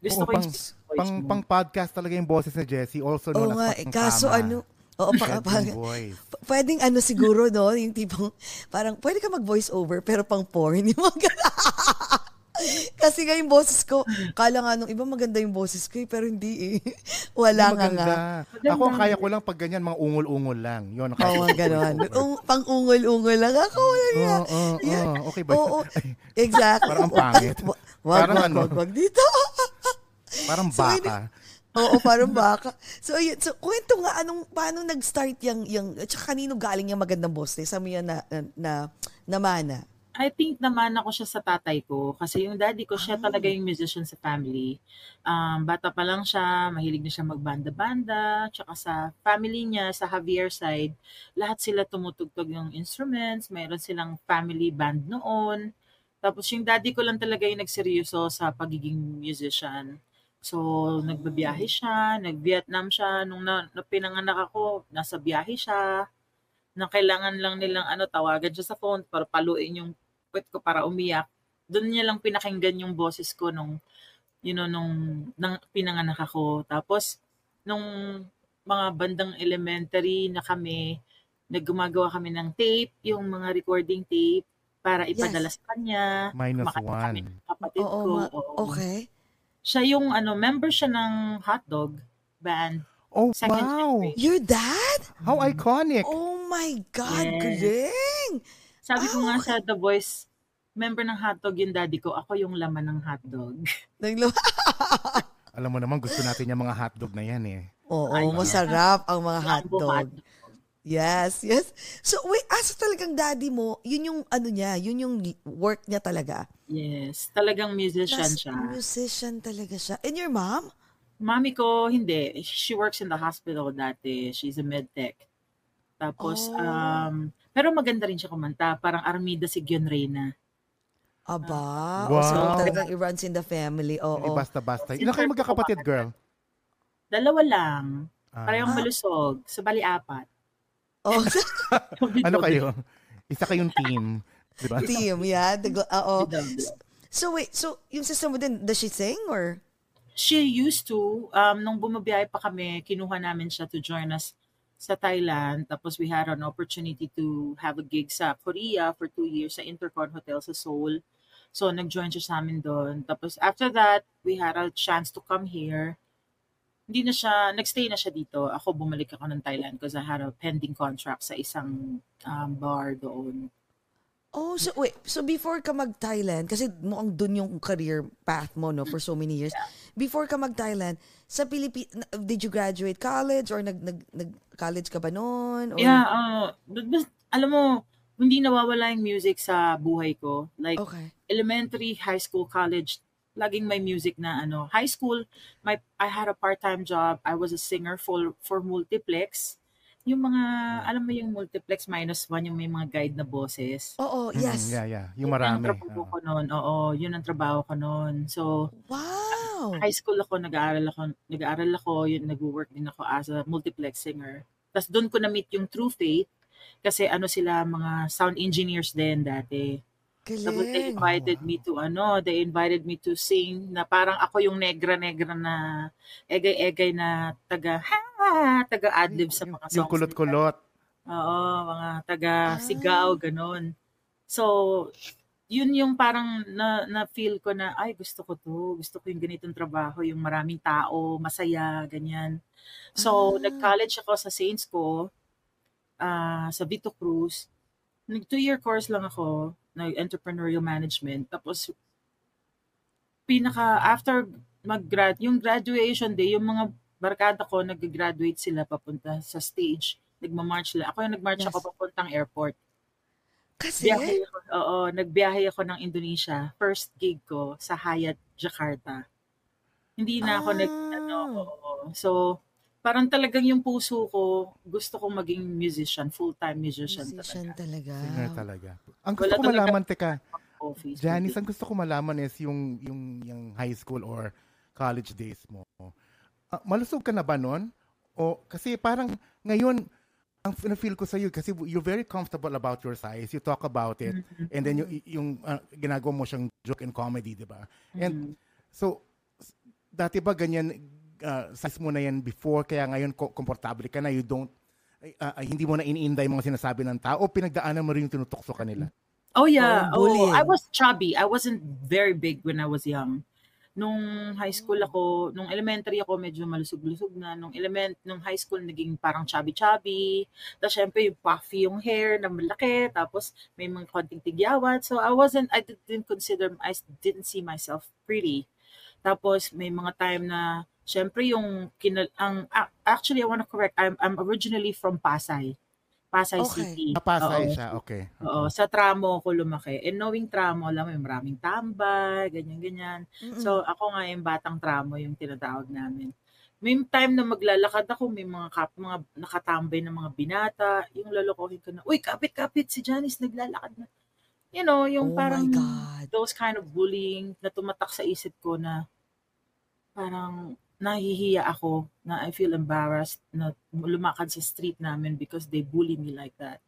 Gusto Oo, ko pang, yung pang, pang podcast talaga yung boses ni Jessie, also Oo known nga, as eh, kaso ano, oo, pa, pa, pwedeng ano siguro, no? Yung tipong, parang, pwede ka mag-voice over, pero pang porn. Yung mga ganun. Kasi nga yung boses ko, kala nga nung iba maganda yung boses ko, eh, pero hindi eh. Wala nga nga. Ako, ang kaya ko lang pag ganyan, mga ungol-ungol lang. Yun, kaya Oo, ganon. Ung, pang ungol-ungol lang ako. Wala nga. Oo, oo, Yeah. oo. Okay ba? Oo, exactly. Parang ang pangit. Wa- Wag, Parang wag, ano? wag, wag dito. Parang So, baka. Oo, parang baka. So, ayun. So, kwento nga, anong, paano nag-start yung, yung, at saka kanino galing yung magandang boss? Eh? Saan mo yan na, na, na, namana? I think naman ako siya sa tatay ko kasi yung daddy ko siya Ah. talaga yung musician sa family. Um, bata pa lang siya, mahilig na siya magbanda-banda, tsaka sa family niya, sa Javier side, lahat sila tumutugtog yung instruments, mayroon silang family band noon. Tapos yung daddy ko lang talaga yung nagseryoso sa pagiging musician. So, nagbabiyahe siya, nag-Vietnam siya. Nung na, na pinanganak ako, nasa biyahe siya. Na kailangan lang nilang ano, tawagan siya sa phone para paluin yung puwet ko para umiyak. Doon niya lang pinakinggan yung boses ko nung, you know, nung, nang pinanganak ako. Tapos, nung mga bandang elementary na kami, naggumagawa kami ng tape, yung mga recording tape, para ipadala Yes. sa kanya. Minus kami one. ng kapatid Oo, ko. ma- oo. okay. Siya yung ano, member siya ng hotdog band. Oh, Second wow. generation. Your dad? How iconic. Oh my God, Yes. galing! Sabi ko Ah, nga sa The Voice, member ng hotdog yung daddy ko, ako yung laman ng hotdog. Alam mo naman, gusto natin yung mga hotdog na yan eh. Oo, Ay, masarap ang mga Jumbo hotdog. Yes, yes. So, wait, asa talagang daddy mo, yun yung ano niya, yun yung work niya talaga. Yes, talagang musician Nas- siya. Musician talaga siya. And your mom? Mami ko, hindi. She works in the hospital dati. She's a med tech. Tapos, Oh. um, pero maganda rin siya kumanta. Parang Armida Sigyon Reyna. Aba, Wow. oh, so talagang it runs in the family. Hindi Oo. basta-basta. Ilan kayo magkakapatid, girl? Dalawa lang. Ah, Parehong Ah. malusog. Sa bali apat. Oh, ano kayo? Isa kayong team. Di ba? team, yeah. The, gl- oo. Bidabla. So wait, so yung sister mo din, does she sing or? She used to, um, nung bumabiyahe pa kami, kinuha namin siya to join us sa Thailand. Tapos we had an opportunity to have a gig sa Korea for two years sa Intercon Hotel sa Seoul. So nag-join siya sa amin doon. Tapos after that, we had a chance to come here. Hindi na siya, nagstay na siya dito. Ako bumalik ako ng Thailand because I had a pending contract sa isang um, bar doon. Oh, so wait, so before ka mag-Thailand, kasi mukhang dun yung career path mo, no, for so many years. Before ka mag-Thailand, sa Pilipinas, did you graduate college or nag, nag, nag-college ka ba noon? Or, Yeah, uh, but- but alam mo, hindi nawawala yung music sa buhay ko. Like, Okay. elementary, high school, college, laging may music na ano. High school, my I had a part-time job. I was a singer for for Multiplex. Yung mga, alam mo yung Multiplex minus one, yung may mga guide na boses. Oo, Mm, yes. yeah, yeah. Yung Yun ang marami. trabaho Oo. ko noon. Oo, yun ang trabaho ko noon. So, Wow. high school ako, nag-aaral ako, nag-aaral ako, yun, nag-work din ako as a multiplex singer. Tapos doon ko na-meet yung True Faith kasi ano sila, mga sound engineers din dati. Tapos they Galing. invited me to ano, they invited me to sing na parang ako yung negra-negra na egay-egay na taga ha, taga adlib sa mga songs. Yung kulot-kulot. Oo, mga taga Ah. sigaw ganon. So, yun yung parang na, na feel ko na ay gusto ko to, gusto ko yung ganitong trabaho, yung maraming tao, masaya, ganyan. So, Ah. nag-college ako sa Saints ko, ah, sa Vito Cruz. Nag two-year course lang ako, nag-entrepreneurial management. Tapos, pinaka, after mag-grad, yung graduation day, yung mga barkada ko, nag-graduate sila papunta sa stage. Nagmamarch sila. Ako yung nagmarch Yes. ako papuntang airport. Kasi, Biyahe ako, oo, nagbiyahe ako ng Indonesia. First gig ko sa Hyatt, Jakarta. Hindi na ako nag, Ah. ano, oo. So, parang talagang yung puso ko, gusto kong maging musician, full-time musician, musician talaga. talaga. Singer talaga. Ang gusto Wala ko malaman, teka, Office. Janice, ang gusto ko malaman is yung, yung, yung high school or college days mo. Ah, malusog ka na ba nun? O, kasi parang ngayon, ang feel ko sa iyo kasi you're very comfortable about your size. You talk about it. Mm-hmm. And then yung, yung ah, ginagawa mo siyang joke and comedy, di ba? And so, dati ba ganyan, ah, size mo na yan before, kaya ngayon ko- komportable ka na, you don't, ah, ay, hindi mo na iniinda yung mga sinasabi ng tao, o pinagdaanan mo rin yung tinutokso kanila? Oh yeah. Bullying. Oh, I was chubby. I wasn't very big when I was young. Nung high school ako, nung elementary ako medyo malusog-lusog na. Nung element, nung high school naging parang chubby-chubby. Tapos syempre yung puffy yung hair na malaki. Tapos may mga konting tigyawat. So I wasn't, I didn't consider, I didn't see myself pretty. Tapos may mga time na syempre yung kinal, ang, actually I want to correct, I'm, I'm originally from Pasay. Pasay Okay. City. Napasay Oo. siya, okay. Oo, sa tramo ako lumaki. And knowing tramo, alam mo, may maraming tambay, ganyan-ganyan. Mm-mm. So, ako nga yung batang tramo yung tinatawag namin. May time na maglalakad ako, may mga, kap, mga nakatambay na mga binata, yung lalokohin ko na, uy, kapit-kapit, si Janice naglalakad na. You know, oh yung parang my God. those kind of bullying na tumatak sa isip ko na parang nahihiya ako na I feel embarrassed na lumakad sa street namin because they bully me like that.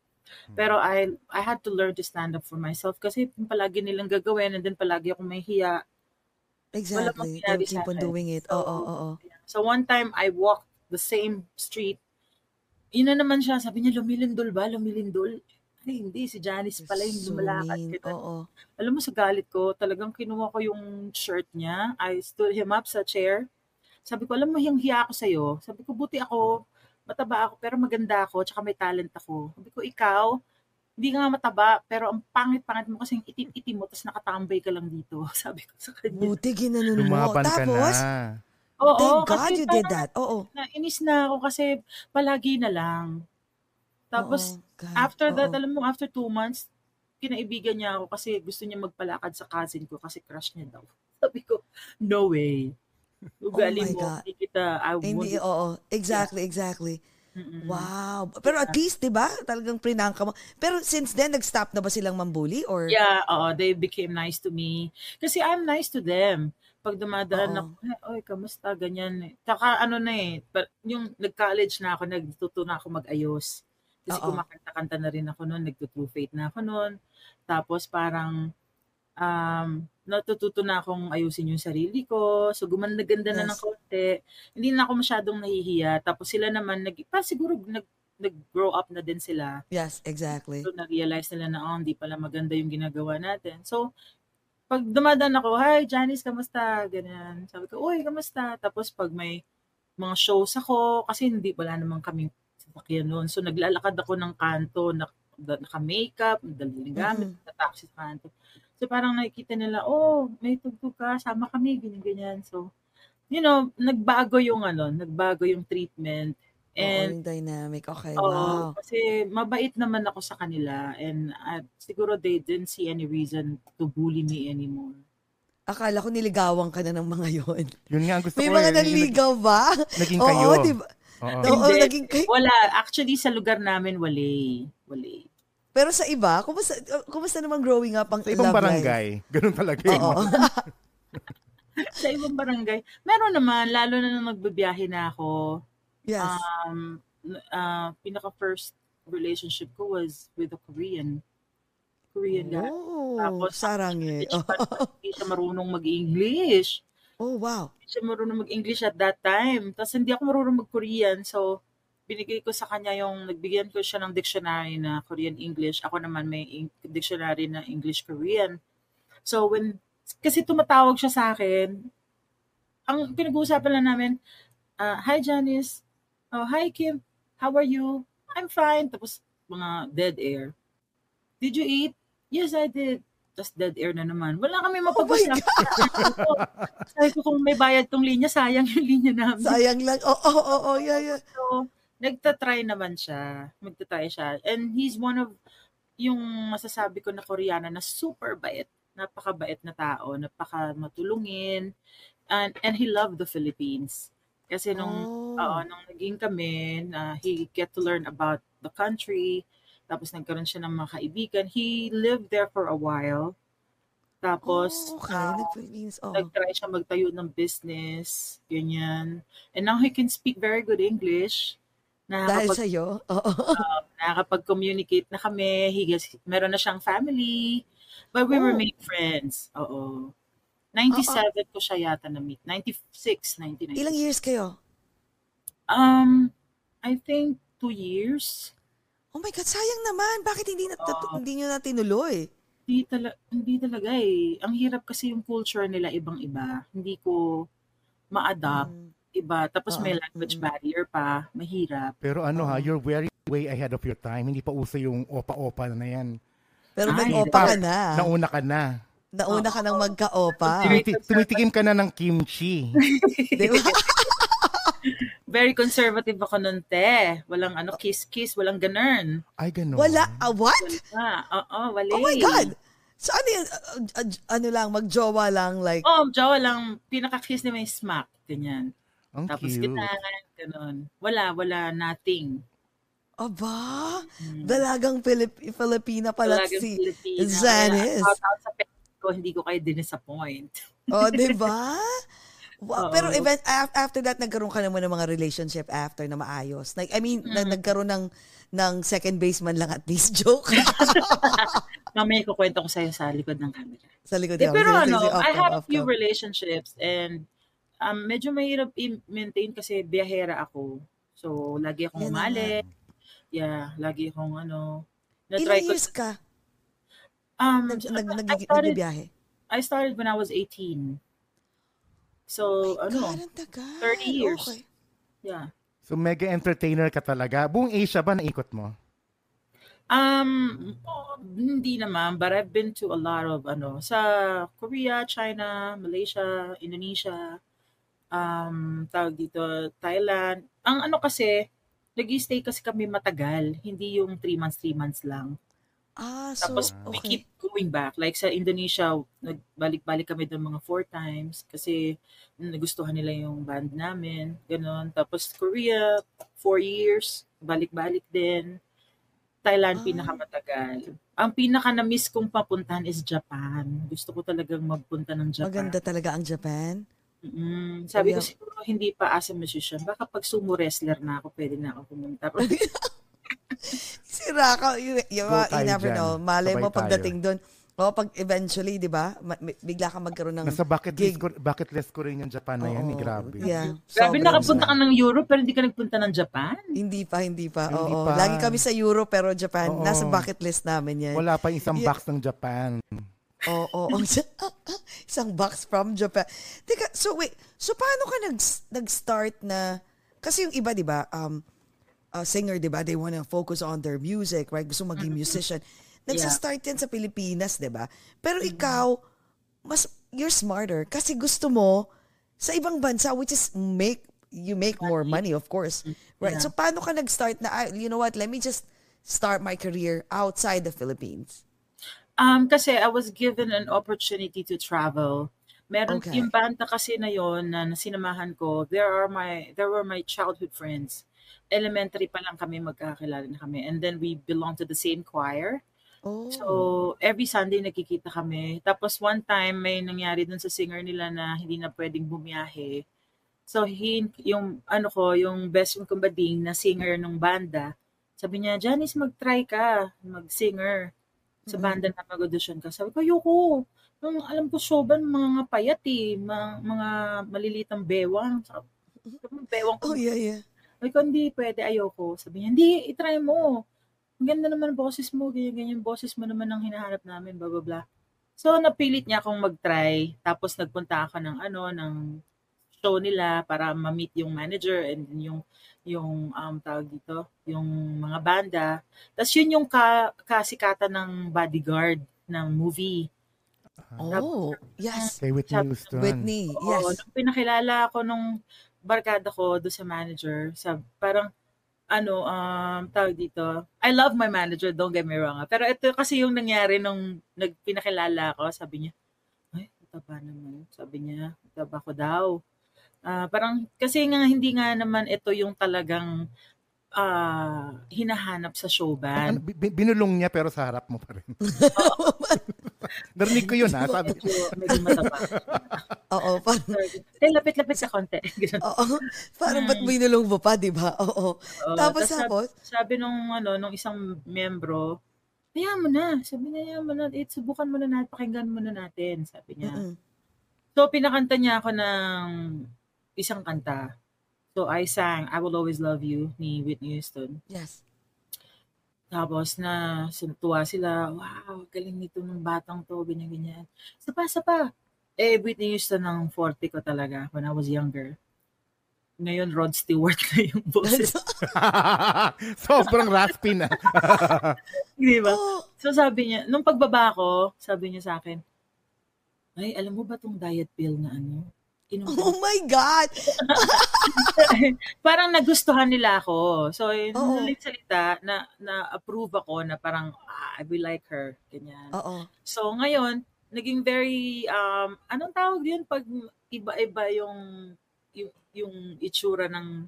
Pero I I had to learn to stand up for myself kasi palagi nilang gagawin and then palagi ako may hiya. Exactly. They'll keep on doing it. Oo, oo, oo. So one time I walked the same street. Yun na naman siya. Sabi niya, lumilindol ba? Lumilindol? Ay, hindi. Si Janice pala yung So lumalakad. Ganun. Oo. Alam mo, sa galit ko, talagang kinuha ko yung shirt niya. I stood him up sa chair. Sabi ko, alam mo, hiyang hiya ako sa'yo. Sabi ko, buti ako, mataba ako, pero maganda ako, tsaka may talent ako. Sabi ko, ikaw, hindi ka nga mataba, pero ang pangit-pangit mo kasi itim-itim mo, tapos nakatambay ka lang dito. Sabi ko sa kanya. Buti ginanon mo. Lumaban ka Tapos, na. Oo, thank God kasi you did that. Oo. Nainis na ako kasi palagi na lang. Tapos, Oo, God, after that, oo. alam mo, after two months, kinaibigan niya ako kasi gusto niya magpalakad sa cousin ko kasi crush niya daw. Sabi ko, no way. Ugali Oh my mo, God. hindi kita, I Hindi, oo. Exactly, exactly. Mm-mm. Wow. Pero at least, di ba? Talagang prinangka mo. Pero since then, nag-stop na ba silang mambuli? Or, Yeah, oo, they became nice to me. Kasi I'm nice to them. Pag dumadaan ako, "Eh, oy, kamusta, ganyan. Tsaka ano na eh, pa- yung nag-college na ako, nagtuto na ako mag-ayos. Kasi Oo. kumakanta-kanta na rin ako noon, nagtutrue faith na ako noon. Tapos parang, um, natututo na akong ayusin yung sarili ko. So, gumanda-ganda na ng Yes. konti. Hindi na ako masyadong nahihiya. Tapos sila naman, nag, pa siguro nag, nag-grow up na din sila. Yes, exactly. So, na-realize nila na, oh, hindi pala maganda yung ginagawa natin. So, pag dumadaan ako, hi, Janice, kamusta? Ganyan. Sabi ko, uy, kamusta? Tapos pag may mga shows ako, kasi hindi, wala naman kaming sasakyan noon. So, naglalakad ako ng kanto, na, da- naka-makeup, daliling gamit, Mhm. nataxi sa kanto. So, parang nakikita nila, oh, may tugtog ka, sama kami, ganyan-ganyan. So, you know, nagbago yung ano, nagbago yung treatment. Oo, And yung dynamic. Okay, Oo, wow. kasi mabait naman ako sa kanila and at siguro they didn't see any reason to bully me anymore. Akala ko niligawan ka na ng mga yon. Yun nga ang gusto May ko. mga eh, nanligaw ba? nag- Naging Oo, kayo. di ba? Oo. Oo, naging kayo. Wala, actually sa lugar namin wale. Wale. Pero sa iba, kumusta, kumusta naman growing up ang Sa ibang love barangay. Ganun talaga. life? Oo. Sa ibang barangay, meron naman, lalo na nung nagbibiyahe na ako, yes. um, uh, pinaka first relationship ko was with a Korean. Korean guy. oh, Tapos, sarang eh. Hindi siya- Hindi siya marunong mag-English. Oh, wow. hindi siya marunong mag-English at that time. Tapos hindi ako marunong mag-Korean. So, binigay ko sa kanya yung, nagbigyan ko siya ng dictionary na Korean-English. Ako naman may dictionary na English-Korean. So, when, kasi tumatawag siya sa akin, ang pinag-uusapan lang namin, ah, Hi Janice, oh, hi Kim, how are you? I'm fine. Tapos, mga dead air. Did you eat? Yes, I did. Tapos dead air na naman. Wala kami mapag-usapan. Sabi ko, kung may bayad tong linya, sayang yung linya namin. Sayang lang. Oo, oo, oo, oh, yeah, yeah. So, nagtatry naman siya. Magtatry siya. And he's one of yung masasabi ko na Koreana na super bait. Napakabait na tao. Napaka matulungin. And, and he loved the Philippines. Kasi nung, Oh. oo, nung naging kami, na he get to learn about the country. Tapos nagkaroon siya ng mga kaibigan. He lived there for a while. Tapos, oh, okay. ah, Nag-Philippines. Oh. nag-try siya magtayo ng business, ganyan. And now he can speak very good English. Dahil Nakakapag, sa'yo. Oo. nakakapag-communicate na kami. He gets, meron na siyang family. But we Oh. remain friends. Oo. 97 ko siya yata na-meet. 96, 1996. Ilang years kayo? Um, I think two years. Oh my God, sayang naman. Bakit hindi, na, Oo. hindi nyo na tinuloy? Hindi, tala- hindi talaga eh. Ang hirap kasi yung culture nila ibang-iba. Hindi ko ma-adapt. Mm. Iba. Tapos may language barrier pa. Mahirap. Pero ano ha, you're very way ahead of your time. Hindi pa uso yung opa-opa na yan. Pero Ay, nag-opa ka diba? na. Nauna ka na. Nauna ka ng magka-opa. Tumiti- tumitikim ka na ng kimchi. Di ba? Very conservative ako nun, te. Walang ano, kiss-kiss, walang ganun. Ay, ganun. Wala. Ah, what? Ah, oo, wala. Oh my God. So ano yan? Uh, uh, ano lang, magjowa lang, like, Oh, Jowa lang, pinaka-kiss na may smack. Ganyan. Ang Tapos cute. kita, ganun. Wala, wala, nothing. aba, Hmm. dalagang Pilip- Filipina pala Talagang si Pilipina. Zanis. Kaya, shout out sa parents ko, hindi ko kayo dinisappoint. Oh, di ba? Wow, pero event af- after that nagkaroon ka naman ng mga relationship after na maayos. Like I mean, na- nagkaroon ng ng second baseman lang at least joke Mamaya ko kwento ko sa'yo sa likod ng camera. sa likod Eh, niya. pero ano, I have off few relationships and um, medyo mahirap i-maintain kasi biyahera ako. So, lagi akong umali. Yeah, lagi akong ano. Ilang Na-try ko. years ka Um, nag, nag, nag, I started, nagbibiyahe? I started when I was 18. So, ano, God, ang tagal. 30 years. Okay. yeah. So mega entertainer ka talaga. Buong Asia ba naikot mo? Um, oh, hindi naman, but I've been to a lot of, ano, sa Korea, China, Malaysia, Indonesia, um, tawag dito, Thailand. Ang ano kasi, nag-stay kasi kami matagal, hindi yung 3 months, 3 months lang. Ah, so, Tapos we okay. keep going back. Like sa Indonesia, nagbalik-balik kami doon mga four times kasi nagustuhan nila yung band namin. Ganon. Tapos Korea, four years, balik-balik din. Ah. Thailand, pinakamatagal. Ang pinaka na-miss kong papuntahan is Japan. Gusto ko talagang magpunta ng Japan. Maganda talaga ang Japan. Mm, sabi ko siguro hindi pa as a musician. Baka pag sumo wrestler na ako, pwede na ako pumunta. Sira ka. You, you, Go you never dyan. know. Malay mo Sabay pagdating doon. O pag eventually, di ba, bigla ka magkaroon ng Nasa bucket gig. list ko, bucket list ko rin yung Japan na yan. eh, grabe. Yeah. Grabe, Sobrang nakapunta ka ng Europe pero hindi ka nagpunta ng Japan? Hindi pa, hindi pa. Hindi Oo. pa. Lagi kami sa Euro pero Japan, Oo. nasa bucket list namin yan. Wala pa isang Yeah. box ng Japan. Oo. oo. Isang box from Japan. Teka, so wait. So paano ka nag, nag-start na, kasi yung iba, di ba, um, uh, singer, di ba, they wanna focus on their music, right? Gusto maging musician. Nagsa-start yan sa Pilipinas, di ba? Pero ikaw, mas, you're smarter kasi gusto mo sa ibang bansa, which is make, you make more money, of course. Right? Yeah. So paano ka nag-start na, "Ah, you know what, let me just start my career outside the Philippines? Um, kasi I was given an opportunity to travel. Meron Okay. yung banda kasi na yon na nasinamahan ko. There are my there were my childhood friends. Elementary pa lang kami magkakilala na kami and then we belong to the same choir. Oh. So every Sunday nagkikita kami. Tapos one time may nangyari dun sa singer nila na hindi na pwedeng bumiyahe. So he, yung ano ko, yung best kong bading na singer ng banda, sabi niya, Janice, mag-try ka, mag-singer sa Mm. banda na mag-audition ka. Sabi ko, ayoko. Nung alam ko, showban, mga payat eh, mga, mga malilitang bewang. Sabi ko, bewang ko. Oh, yeah, yeah. Sabi ko, hindi pwede, ayoko. Sabi niya, hindi, itry mo. Ang ganda naman ang boses mo, ganyan, ganyan, boses mo naman ang hinahanap namin, blah, blah, blah. So, napilit niya akong mag-try. Tapos, nagpunta ako ng, ano, ng show nila para ma-meet yung manager and then yung, yung, um, tawag dito, yung mga banda. Tapos, yun yung ka, kasikatan ng bodyguard ng movie. Oh, yes. Kay Whitney Houston. Whitney, Oo, yes. nung pinakilala ako nung barkada ko do sa manager, sa parang ano, um, tawag dito, I love my manager, don't get me wrong. ah. Pero ito kasi yung nangyari nung nagpinakilala ako, sabi niya, ay, taba naman. Sabi niya, taba ko daw. Ah, parang, kasi nga, hindi nga naman ito yung talagang ah, hinahanap sa Ano, showband. bi- bi- binulong niya pero sa harap mo pa rin. Narinig ko yun ha. Sabi, Medyo, medyo mataba. Oo, parang, Kaya lapit-lapit sa konti. Oo, parang ba't binulong mo pa, di ba? Oo. Oo, Tapos, tapos? Sabi nung ano nung isang miyembro, hayaan mo na. Sabi niya, hayaan mo na. Eh, subukan mo na natin, pakinggan mo na natin. Sabi niya. Mm-mm. So, pinakanta niya ako ng isang kanta. So, I sang I Will Always Love You ni Whitney Houston. Yes. Tapos na tuwa sila, wow, galing nito ng batang to, ganyan-ganyan. Sapa, sapa. Eh, Whitney Houston ang forte ko talaga when I was younger. Ngayon, Rod Stewart na yung boses. Sobrang raspy na. Di ba? Oh, So sabi niya, nung pagbaba ko, sabi niya sa akin, ay, alam mo ba tong diet pill na ano? Inom ko. oh my God! parang nagustuhan nila ako. So, yun, oh. salita, na, na-approve ako na parang, ah, I will like her. Ganyan. Oo. So, ngayon, naging very, um, anong tawag yun pag iba-iba yung, yung, yung itsura ng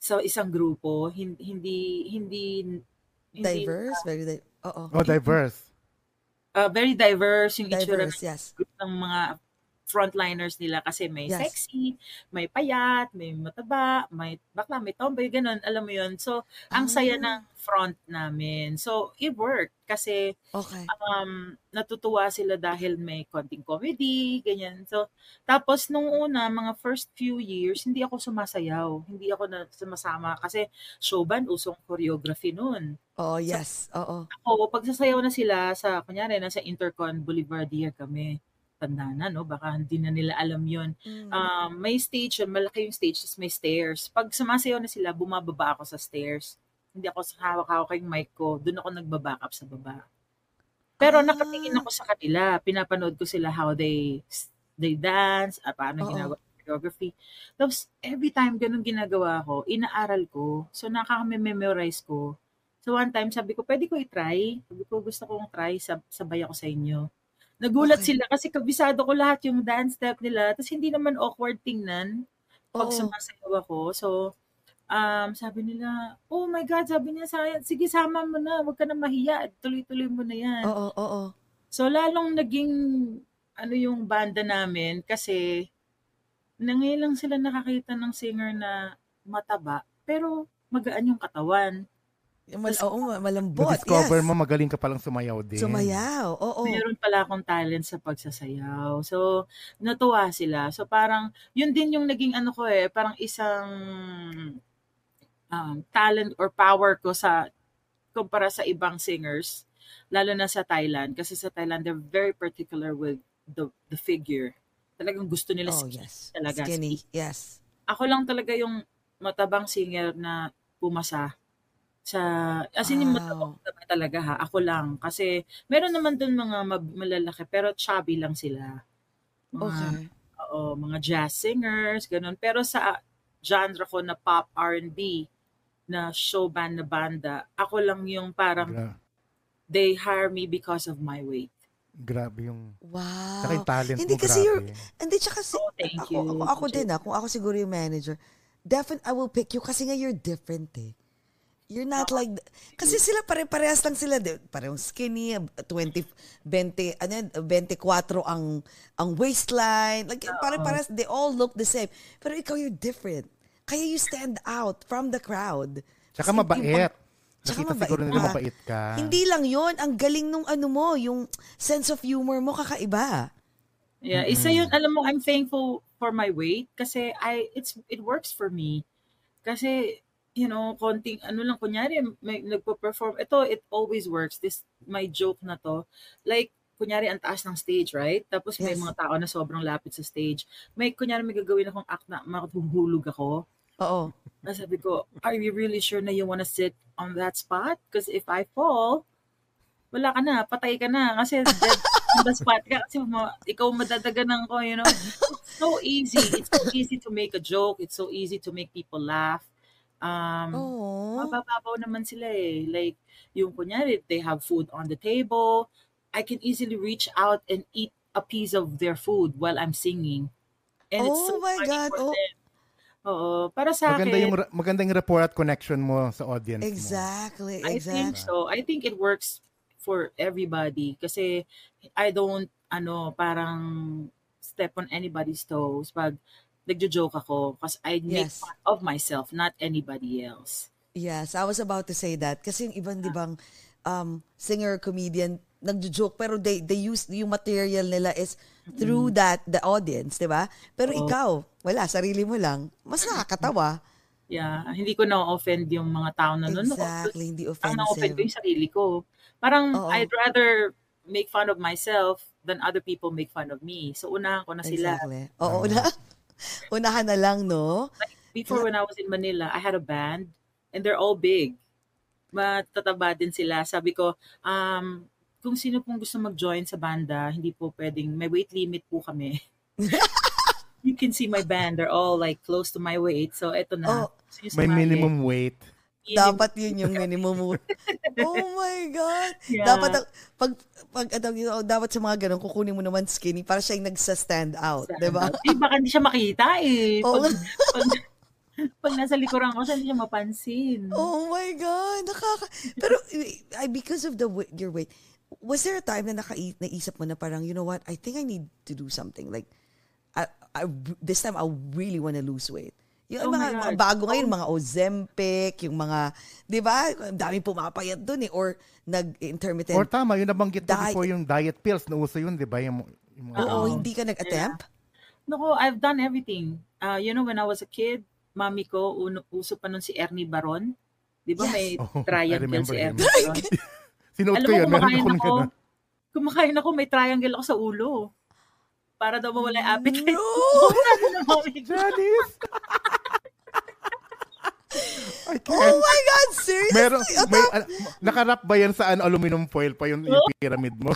sa isang grupo, hindi, hindi, hindi, hindi Diverse? Very di- Oo. oh, diverse. uh, very diverse yung itsura Diverse, yes. group ng mga frontliners nila kasi may Yes. sexy, may payat, may mataba, may bakla, may tomboy, ganun, alam mo yun. So, ang saya Ah. ng front namin. So, it worked kasi Okay. um, natutuwa sila dahil may konting comedy, ganyan. So, tapos nung una, mga first few years, hindi ako sumasayaw. Hindi ako na sumasama kasi showband, usong choreography noon. Oo, yes. Oo. Ako, pag sasayaw na sila sa, kunyari, nasa Intercon Boulevardier kami, tanda na, no? Baka hindi na nila alam yon Mm. um, may stage yun, malaki yung stage, tapos may stairs. Pag sumasayaw na sila, bumababa ako sa stairs. Hindi ako sa hawak-hawak yung mic ko. Doon ako nagbaback up sa baba. Pero Ah. nakatingin ako sa kanila. Pinapanood ko sila how they they dance, at paano Oo. ginagawa choreography. Tapos, every time ganun ginagawa ko, inaaral ko. So, nakaka-memorize ko. So, one time, sabi ko, pwede ko i-try. Sabi ko, gusto kong try, sab- sabay ako sa inyo. Nagulat Okay. sila kasi kabisado ko lahat yung dance step nila. Tapos hindi naman awkward tingnan pag Oo. sumasayaw ako. So, um, sabi nila, oh my God, sabi niya sa sige sama mo na, huwag ka na mahiya, tuloy-tuloy mo na yan. Oo, oo. So, lalong naging, ano yung banda namin, kasi, nangayon lang sila nakakita ng singer na mataba, pero magaan yung katawan. Mal- oo, ma- malambot. Na-discover yes. mo, magaling ka palang sumayaw din. Sumayaw. Oo. Meron pala akong talent sa pagsasayaw. So, natuwa sila. So, parang, yun din yung naging ano ko eh, parang isang um, talent or power ko sa, kumpara sa ibang singers, lalo na sa Thailand. Kasi sa Thailand, they're very particular with the the figure. Talagang gusto nila Oh, skinny yes. talaga. Skinny. Yes. Ako lang talaga yung matabang singer na pumasa sa as in yung Wow. mataba talaga ha ako lang kasi meron naman dun mga mab- malalaki pero chubby lang sila mga, Okay. oo, mga jazz singers ganun pero sa genre ko na pop R&B na show band na banda ako lang yung parang Gra- they hire me because of my weight grabe yung... Wow. Saka yung talent Hindi mo, kasi grabe. you're- Hindi, tsaka si, Oh, thank ako, you, ako, ako Jay. din ah, kung ako siguro yung manager, definitely I will pick you kasi nga you're different eh. You're not like, kasi sila pare-parehas lang sila, di- parehong skinny, 20, 20, ano yan, 24 ang, ang waistline, like pare-parehas, they all look the same. Pero ikaw, you're different. Kaya you stand out from the crowd. Tsaka Kasi mabait. yung- Tsaka Nakita mabait siguro nila ka. mabait ka. Hindi lang yon ang galing nung ano mo, yung sense of humor mo kakaiba. Yeah, isa yun, alam mo, I'm thankful for my weight kasi I it's it works for me. Kasi you know, konting ano lang kunyari may nagpo-perform. Ito it always works. This my joke na to. Like kunyari ang taas ng stage, right? Tapos may Yes. mga tao na sobrang lapit sa stage. May kunyari may gagawin akong act na matuhulog ako. Oo. Na sabi ko, are you really sure na you wanna sit on that spot? Because if I fall, wala ka na, patay ka na. Kasi dead on the spot ka. Kasi ma- ikaw madadaganan ko, you know. It's so easy. It's so easy to make a joke. It's so easy to make people laugh. Um, Oo. mabababaw naman sila eh. Like, yung kunyari, they have food on the table. I can easily reach out and eat a piece of their food while I'm singing. And it's Oh so my funny God, for oh. them. Oo. Para sa Maganda akin, yung, maganda yung rapport at connection mo sa audience mo. Exactly, I think exactly. so. I think it works for everybody kasi I don't ano parang step on anybody's toes pag nagjo-joke ako because I make Yes. fun of myself, not anybody else. Yes, I was about to say that. Kasi yung ibang, di bang, um, singer, comedian, nagjo-joke, pero they, they use, yung material nila is through that, the audience, di ba? Pero Oo. ikaw, wala, sarili mo lang, mas nakakatawa. Yeah, hindi ko na-offend yung mga tao na nanonood. Exactly, hindi Ang na-offend offensive. ko yung sarili ko. Parang Oo. I'd rather make fun of myself than other people make fun of me. So unahan ko na sila. Exactly. Oo, una, unahan na lang, no? Before when I was in Manila, I had a band and they're all big. Matataba din sila. Sabi ko, um, kung sino pong gusto mag-join sa banda, hindi po pwedeng, may weight limit po kami. you can see my band, they're all like close to my weight. So eto na. Oh, May minimum weight. Dapat yun yung minimum mo. oh my God. Yeah. Dapat, pag, pag, dapat sa mga ganun, kukunin mo naman skinny para siya yung nagsa-stand out. Di ba? Eh, baka hindi siya makita eh. Oo. Pag, pag, pag nasa likuran ko siya, hindi siya mapansin. Oh my God, nakaka... Pero because of the your weight, was there a time na nakai, naisip mo na parang, you know what, I think I need to do something. Like, I, I, this time I really wanna lose weight. Yung Oh mga, mga God. bago ngayon, mga Ozempic, yung mga, di ba, ang daming pumapayat dun eh, or nag-intermittent. Or tama, yun nabanggit mo before yung diet pills. Nauso yun, di ba? Yung, yung mga- Oo, hindi ka nag-attempt? Nako, I've done everything. Uh, you know, when I was a kid, mami ko, uno, uso pa nun si Ernie Baron. Di ba Yes. may Oh, triangle remember si. Ernie Baron? Sinuot Alam ko mo, yun. Meron ako, kumakain ako, may triangle ako sa ulo. Para daw mawala yung appetite. No! Janice! I can't. Oh my God, seriously? Meron, may, ah, nakarap ba yan sa ano, aluminum foil pa yung, yung pyramid mo?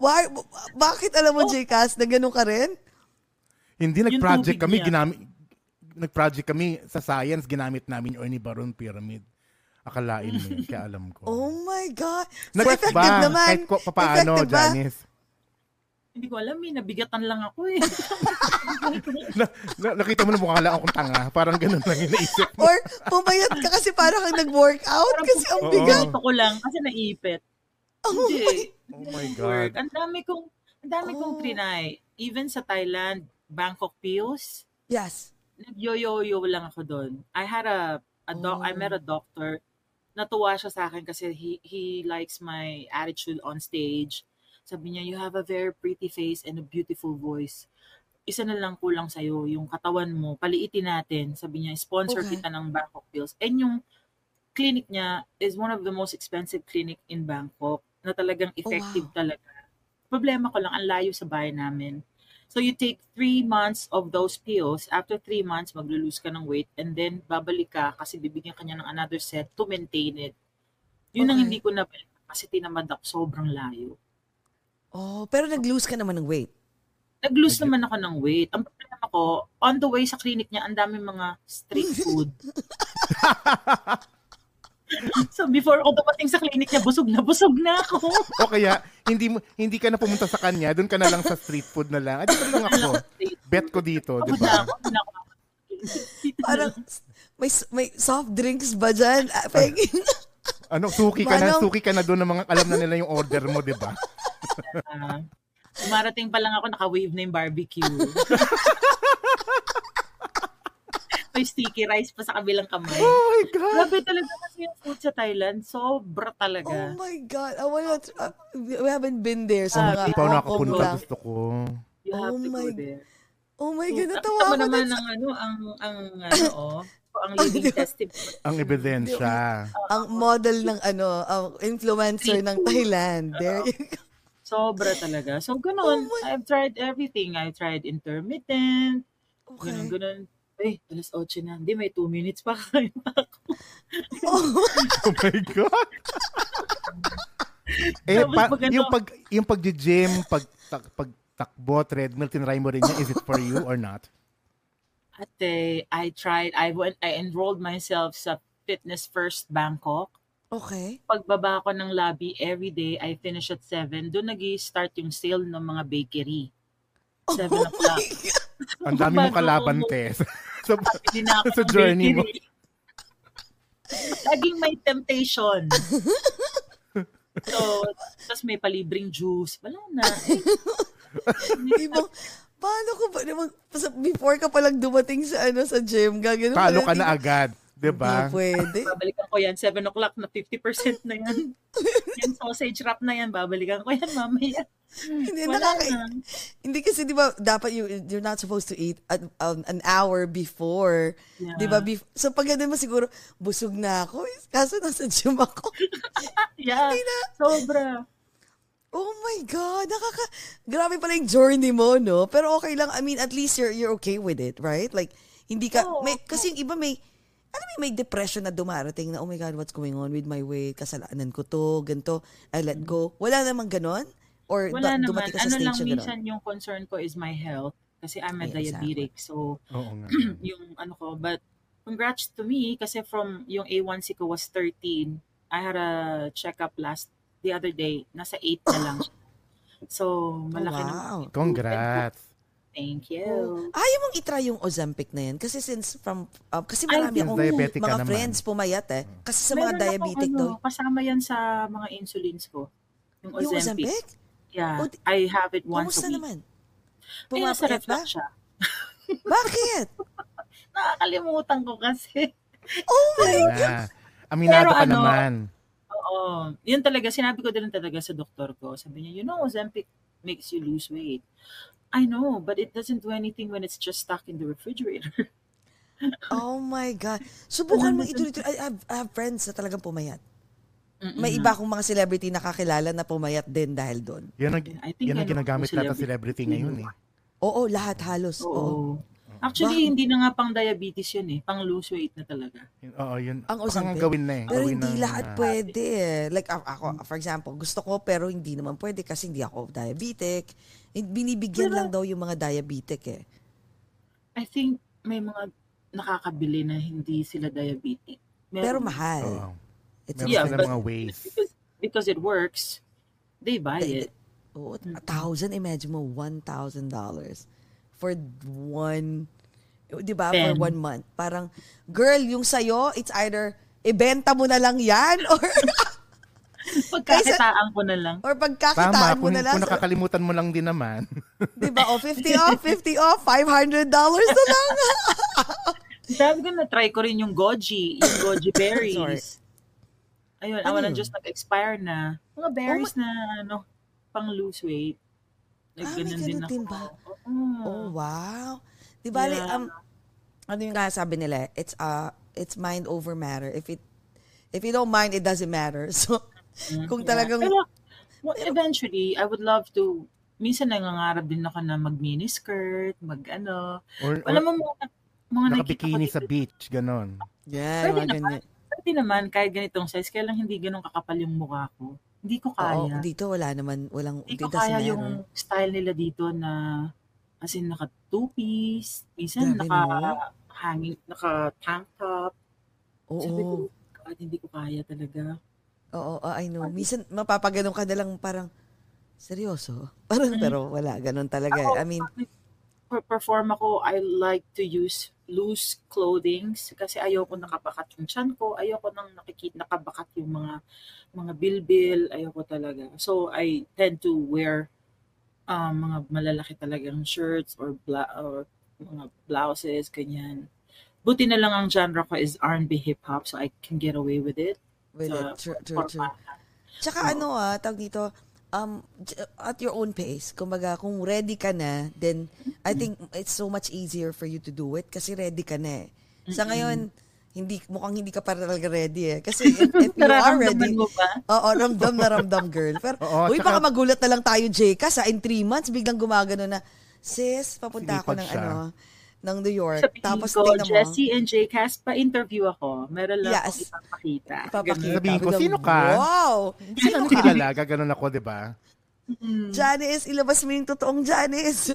Why, bakit alam mo, J-Cast, na ganun ka rin? Hindi, nag-project kami, niya. ginamit, nag-project kami sa science, ginamit namin yung Ernie Baron pyramid. Akalain mo yun, kaya alam ko. Oh my God. So, Nag-effect effective ba? naman. Kahit ko, papaano, Effective ba? Hindi ko alam, eh, nabigatan lang ako eh. Na, na, nakita mo na mukha lang akong tanga. Parang ganun lang yung naisip mo. Or pumayat ka kasi parang kang nag-workout kasi ang Oo. bigat. Ito ko lang, kasi naipit. Oh Hindi. Oh my. God. Ang dami kong, ang dami kong Oh. trinay. Even sa Thailand, Bangkok Pills, Yes. nag-yo-yo-yo lang ako doon. I had a, a doc, I Oh. met a doctor. Natuwa siya sa akin kasi he, he likes my attitude on stage. Sabi niya, you have a very pretty face and a beautiful voice. Isa na lang kulang sa'yo, yung katawan mo, paliitin natin. Sabi niya, sponsor Okay. kita ng Bangkok Pills. And yung clinic niya is one of the most expensive clinic in Bangkok na talagang effective wow. talaga. Problema ko lang, ang layo sa bahay namin. So you take three months of those pills. After three months, maglulose ka ng weight and then babalik ka kasi bibigyan ka niya ng another set to maintain it. Yun ang Okay. hindi ko na kasi tinamad ako sobrang layo. Oh, pero nag-lose ka naman ng weight. Nag-lose naman ako ng weight. Ang problema ko, on the way sa clinic niya, ang dami mga street food. so before ako dumating sa clinic niya, busog na busog na ako. O kaya, hindi mo hindi ka na pumunta sa kanya, doon ka na lang sa street food na lang. Ah, dito lang ako. Bet ko dito, di ba? Parang may may soft drinks ba dyan? Ah, Peggy? Ano, suki ka na, Manong- suki ka na doon ng mga alam na nila yung order mo, di ba? Dumarating pa lang ako, naka-wave na yung barbecue. May sticky rice pa sa kabilang kamay. Oh my God! Grabe talaga kasi yung food sa Thailand. Sobra oh talaga. my God. I wanna, uh, we haven't been there. So Ah, mga Hindi pa nakapunta, lang. gusto ko. You have Oh to go my- there. Oh my God, natawa mo ako naman ang ano, ang, ang ano, oh, ang living testimony. Ang ebidensya. ang model ng ano, ang influencer ng Thailand. There you go. Sobra talaga. So, Oh ganun. my- I've tried everything. I've tried intermittent. Ganun, Okay. ganun. Ay, alas 8 na. Hindi, may 2 minutes pa. Kakain pa ako. Oh, Oh my God! eh, pa, pag yung pag yung pag-gym, pag tak, pagtakbo, treadmill, tinry mo rin yan. Is it for you or not? Ate, I tried. I went, I enrolled myself sa Fitness First Bangkok. okay. Pagbaba ko ng lobby, every day, I finish at 7. Doon nag start yung sale ng mga bakery. 7 Oh o'clock. Ang dami mong kalaban, Tess. Sa ng journey mo. bakery. Laging may temptation. So, tapos may palibreng juice. Wala na. Eh, Ibang, paano ko ba naman, before ka palang dumating sa ano sa gym, gagano talo ka na agad. Di ba? Hindi pwede. babalikan ko yan. 7 o'clock na 50% na yan. yung sausage wrap na yan, babalikan ko yan mamaya. Hindi, Wala nakaka- na. Hindi kasi 'di ba dapat you you're not supposed to eat an, um, an hour before. Yeah. 'Di ba? Bef- so pag ganun mo siguro busog na ako. Kaso nasa gym ako. Yeah, sobra. Oh my god, nakaka Grabe pala yung journey mo, no? Pero okay lang. I mean, at least you're you're okay with it, right? Like hindi ka Oo. may kasi yung iba may alam mo, may depression na dumarating na, oh my God, what's going on with my weight? Kasalanan ko to, ganito, I let go. Wala namang ganon? Or Wala da- naman. dumating ka sa Ano lang, stage ganon? minsan yung concern ko is my health. Kasi I'm a Yes, diabetic. So, Oo nga. yung ano ko. But, congrats to me kasi from yung A1C ko was 13. I had a checkup last, the other day. Nasa 8 na lang. siya. So, malaki Oh, wow. naman. Congrats. Thank you. Ayaw mong itry yung Ozempic na yan? Kasi since from, uh, kasi marami akong diabetic mga naman. friends pumayat eh. Kasi sa mga Meron diabetic akong, daw. ano, Kasama yan sa mga insulins ko. Yung Yung Ozempic. Ozempic? Yeah. Oh, di- I have it once Kumusta a week. naman? Pumapayat ba? siya. Bakit? Nakakalimutan ko kasi. Oh my na. Aminado Pero ka ano, naman. Oo. Yun talaga, sinabi ko din talaga sa doktor ko. Sabi niya, you know, Ozempic makes you lose weight. I know, but it doesn't do anything when it's just stuck in the refrigerator. Oh my God. Subukan mo ituloy-tuloy. I have, I have friends na talagang pumayat. May Mm-mm. iba akong mga celebrity nakakilala na pumayat din dahil doon. Yan ang, I think yan ang ginagamit lahat ng celebrity. celebrity ngayon eh. Oo, lahat halos. Oo. Oo. Actually, hindi na nga pang diabetes yun eh. Pang lose weight na talaga. Yun- Oo, yun. Ang Parang Ozempic. gawin na eh. Pero Gawin hindi ng, lahat ah, pwede eh. Like a- ako, for example, gusto ko pero hindi naman pwede kasi hindi ako diabetic. Binibigyan Pero- lang daw yung mga diabetic eh. I think may mga nakakabili na hindi sila diabetic. Meron. Pero mahal. Oo. It's Meron Yeah, sila but- mga ways. Because, because it works, they buy They- it. Oo, a thousand, imagine mo, one thousand dollars for one, di ba, for one month. Parang, girl, yung sa'yo, it's either, ibenta mo na lang yan, or, Pagkakitaan ko na lang. or Tama, pagkakitaan mo kung, na lang. kung nakakalimutan mo lang din naman. Di ba? O, 50 off, 50 off, 500 dollars na lang. Sabi ko na try ko rin yung goji, yung goji berries. Ayun, Ano awa na just nag-expire na. Mga berries na ano, pang lose weight. Like, Ah, ganun din din ba? Oh, wow. Di ba, like, Yeah. um, ano yung nga sabi nila, it's, uh, it's mind over matter. If it, if you don't mind, it doesn't matter. So, kung Yeah. talagang, Pero, well, eventually, I would love to, minsan nangangarap din ako na mag miniskirt, mag ano. Or, Alam mo, mga, mga nakikita ko nakabikini sa beach, ganon. yan, Pwede mga naman. ganyan. Pwede naman, kahit ganitong size, kaya lang hindi ganun kakapal yung mukha ko. Hindi ko Oo, kaya. dito wala naman, walang, Hindi it ko doesn't kaya matter. yung style nila dito na as in naka two-piece, minsan Grabe, naka no? hanging, naka tank top. Sabi ko, Oo, God, hindi ko kaya talaga. oo, oo, I know. Minsan, mapapaganon ka na lang parang, seryoso? Parang, pero wala, ganun talaga. Ako, I mean, per- perform ako, I like to use loose clothing kasi ayoko nakabakat yung chan ko, ayoko nang nakikita nakabakat yung mga mga bilbil, ayoko talaga. So I tend to wear um, mga malalaki talagang shirts or bla- or mga blouses ganyan. Buti na lang ang genre ko is R&B hip hop so I can get away with it. with sa it, true, true, true. Tsaka ano ah, tawag dito, um, j- at your own pace. Kumbaga, kung ready ka na, then I think it's so much easier for you to do it kasi ready ka na eh. Sa ngayon, hindi mukhang hindi ka pa talaga ready eh. Kasi if, if you are ready, mo ba? Oo, ramdam na ramdam, girl. Pero, Oo, uy, tsaka- baka magulat na lang tayo, Jeka, sa in three months, biglang gumagano na, sis, papunta ako ng siya. ano, ng New York. Sabihin Tapos ko, tingnan mo. Jessie and Jcas, pa-interview ako. Meron lang Yes. akong ipapakita. Ipapakita. Sabihin ko, sino ka? Wow! Hindi ka namin kilala, gaganon ako, di ba? Mm. Janice, ilabas mo yung totoong Janice.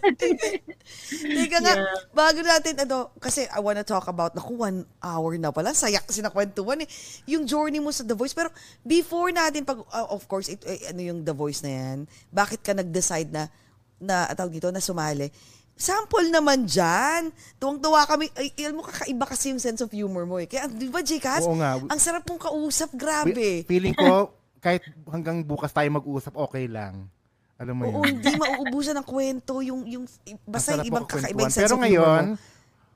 Teka nga, Yeah. bago natin, ano, kasi I wanna talk about, naku, one hour na pala, saya kasi nakwentuhan eh. Yung journey mo sa The Voice, pero before natin, pag, uh, of course, it, eh, ano yung The Voice na yan, bakit ka nag-decide na, na, tawag dito, na sumali? Sample naman dyan. Tuwang-tuwa kami. Ay, alam mo, kakaiba kasi yung sense of humor mo eh. Kaya, di ba, Jcas? Oo nga. Ang sarap mong kausap, grabe. Feeling ko, kahit hanggang bukas tayo mag-uusap, okay lang. Alam mo Oo, yun. hindi mauubusan ng kwento yung yung basta yung ibang ako kakaiba yung kwentuhan. sense Pero of humor ngayon, mo.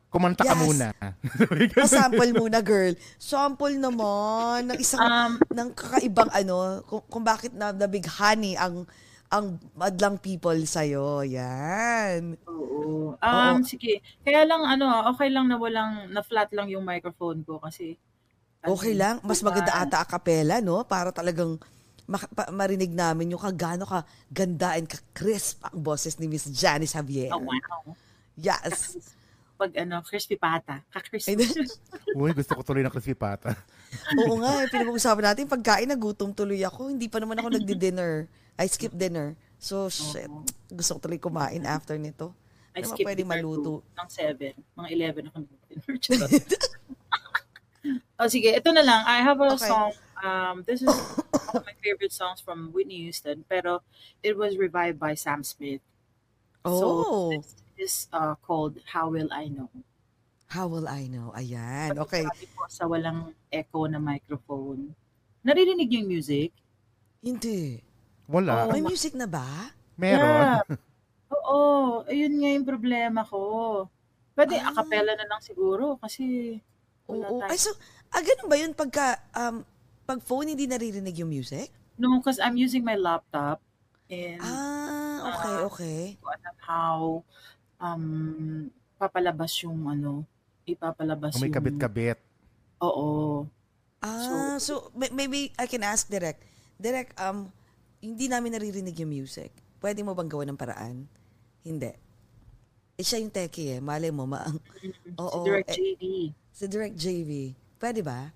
kumanta ka Yes. muna. O, sample muna, girl. Sample naman ng isang Um, ng kakaibang ano, kung, kung bakit na nabighani ang ang madlang people sa'yo. Yan. Oo. Um, sige. Kaya lang, ano, okay lang na walang, na-flat lang yung microphone ko kasi. ano, Okay lang. Mas diba, maganda ata a cappella, no? Para talagang pa- marinig namin yung kagano ka ganda and ka-crisp ang boses ni Miss Janice Javier. Oh, wow. Yes. Pag ano, crispy pata. Ka-crispy. Uy, gusto ko tuloy ng crispy pata. Oo nga, eh, pinag-uusapan natin, pagkain, nagutom tuloy ako. Hindi pa naman ako nagdi-dinner. I skip dinner. So, shit. Gusto ko tuloy kumain after nito. I Ano skip pwede dinner maluto? to ng 7. Mga 11 ako. Charot. oh, sige. Ito na lang. I have a Okay. song. Um, this is one of my favorite songs from Whitney Houston. Pero it was revived by Sam Smith. Oh, So, this is uh, called How Will I Know? how will I know? Ayan, okay. Po sa walang echo na microphone. Naririnig yung music? Hindi. Wala. May music na ba? Meron. Yeah. Oo, ayun nga yung problema ko. Pwede Ah. a cappella na lang siguro kasi wala Oo. tayo. Ay, so, ah, ganun ba yun pagka, um, pag phone hindi naririnig yung music? No, because I'm using my laptop and Ah, okay, Ah. okay. ko alam how um papalabas yung ano, ipapalabas Kung may yung kabit-kabit. Oo. Ah, so, may- maybe I can ask Direk. Direk, um, hindi namin naririnig yung music. Pwede mo bang gawa ng paraan? Hindi. Eh, siya yung techie eh. Malay mo, ma Oo. si Direct eh, JV. Si Direct JV. Pwede ba?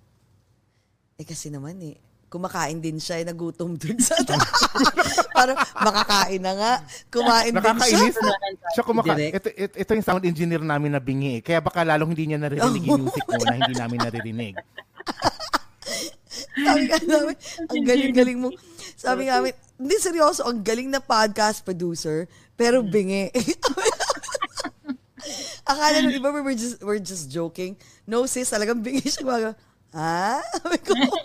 Eh kasi naman eh, kumakain din siya, eh, nagutom dun sa Parang makakain na nga. Kumain din siya. Nakakainis. Siya kumaka Direk. ito, ito, ito yung sound engineer namin na bingi eh. Kaya baka lalong hindi niya naririnig yung music mo na hindi namin naririnig. Sabi nga namin, ang galing-galing mo. Sabi nga namin, hindi seryoso, ang galing na podcast producer, pero bingi. Akala ng iba, we were just, we're just joking. No sis, talagang bingi siya. Mga, ha? Ko, oh.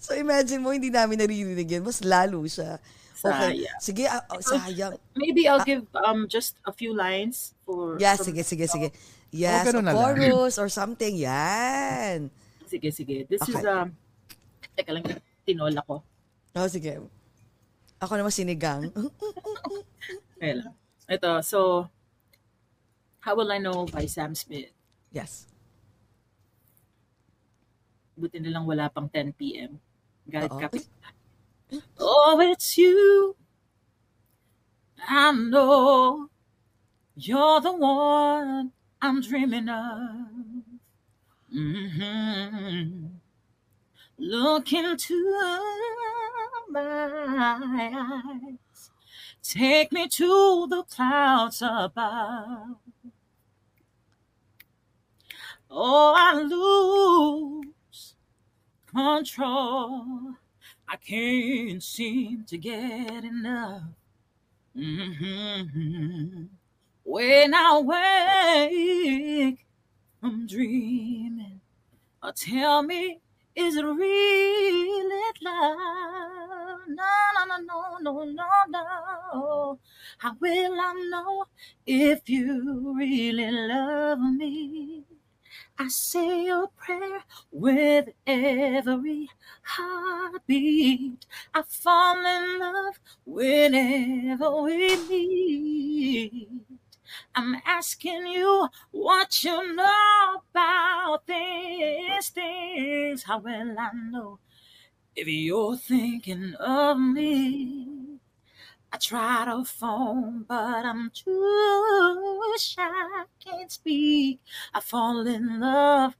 So imagine mo, hindi namin naririnig yan. Mas lalo siya. Okay. Sayang. Sige, ah, oh, sayang. Maybe I'll give um just a few lines for Yeah, from- sige, sige, sige. Yes, ganun a chorus or something. Yan. Sige, sige. This is Okay. um Teka lang, tinola ko. Oh, sige. Ako naman sinigang. Kaya lang. Ito, so How Will I Know by Sam Smith. yes. Buti na lang wala pang 10 p.m. Oo. kapit. Oh, it's you. I know you're the one I'm dreaming of. hmm Look into my eyes. Take me to the clouds above. Oh, I lose control. I can't seem to get enough. Mhm. When I wake from dreaming, oh, tell me, is it really love? No, no, no, no, no. How will I know if you really love me? I say a prayer with every heartbeat. I fall in love whenever we meet. I'm asking you what you know about these things. How will I know if you're thinking of me? I try to phone, but I'm too shy, can't speak. I fall in love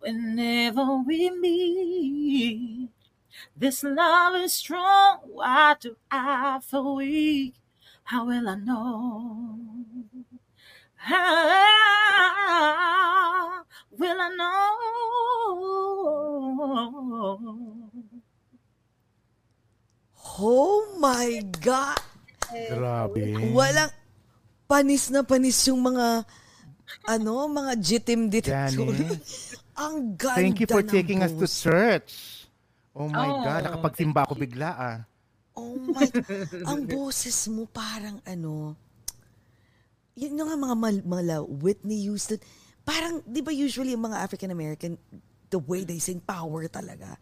whenever we meet. This love is strong, why do I feel weak? How will I know? How will I know? Oh my God! Grabe. Walang panis na panis yung mga ano, mga jitim detector. Ang ganda Thank you for ng taking us to church. Oh my Oh, God, nakapagsimba ako bigla ah. Oh my, ang boses mo parang ano, yun yung nga mga mal, mga Whitney Houston, parang, di ba usually yung mga African-American, the way they sing power talaga.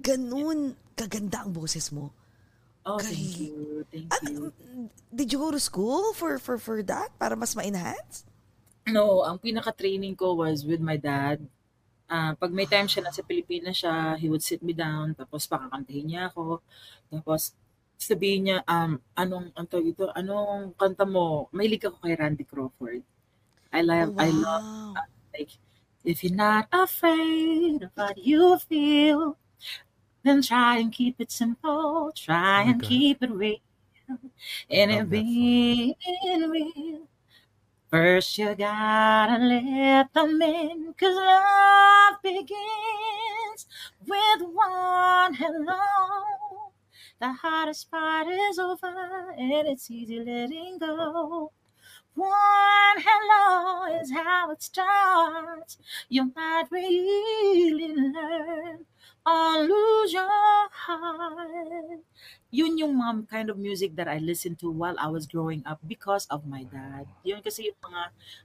Ganun, kaganda ang boses mo. Oh, thank Kay- you. Thank Ah, you. did you go to school for for for that? Para mas ma-enhance? No, ang pinaka-training ko was with my dad. Ah, pag may time siya nasa Pilipinas siya, he would sit me down, tapos pakakantahin niya ako. Tapos sabihin niya, um, anong, ang tawag ito, anong kanta mo? Mahilig ako kay Randy Crawford. I love, I love, Wow. like, if you're not afraid of what you feel, then try and keep it simple. Try Oh and keep it real. And it being real. First, you gotta let them in, cause love begins with one hello. The hardest part is over, and it's easy letting go. One hello is how it starts. You might really learn I'll lose your heart. Yun yung mga kind of music that I listened to while I was growing up because of my dad. Yun kasi yung mga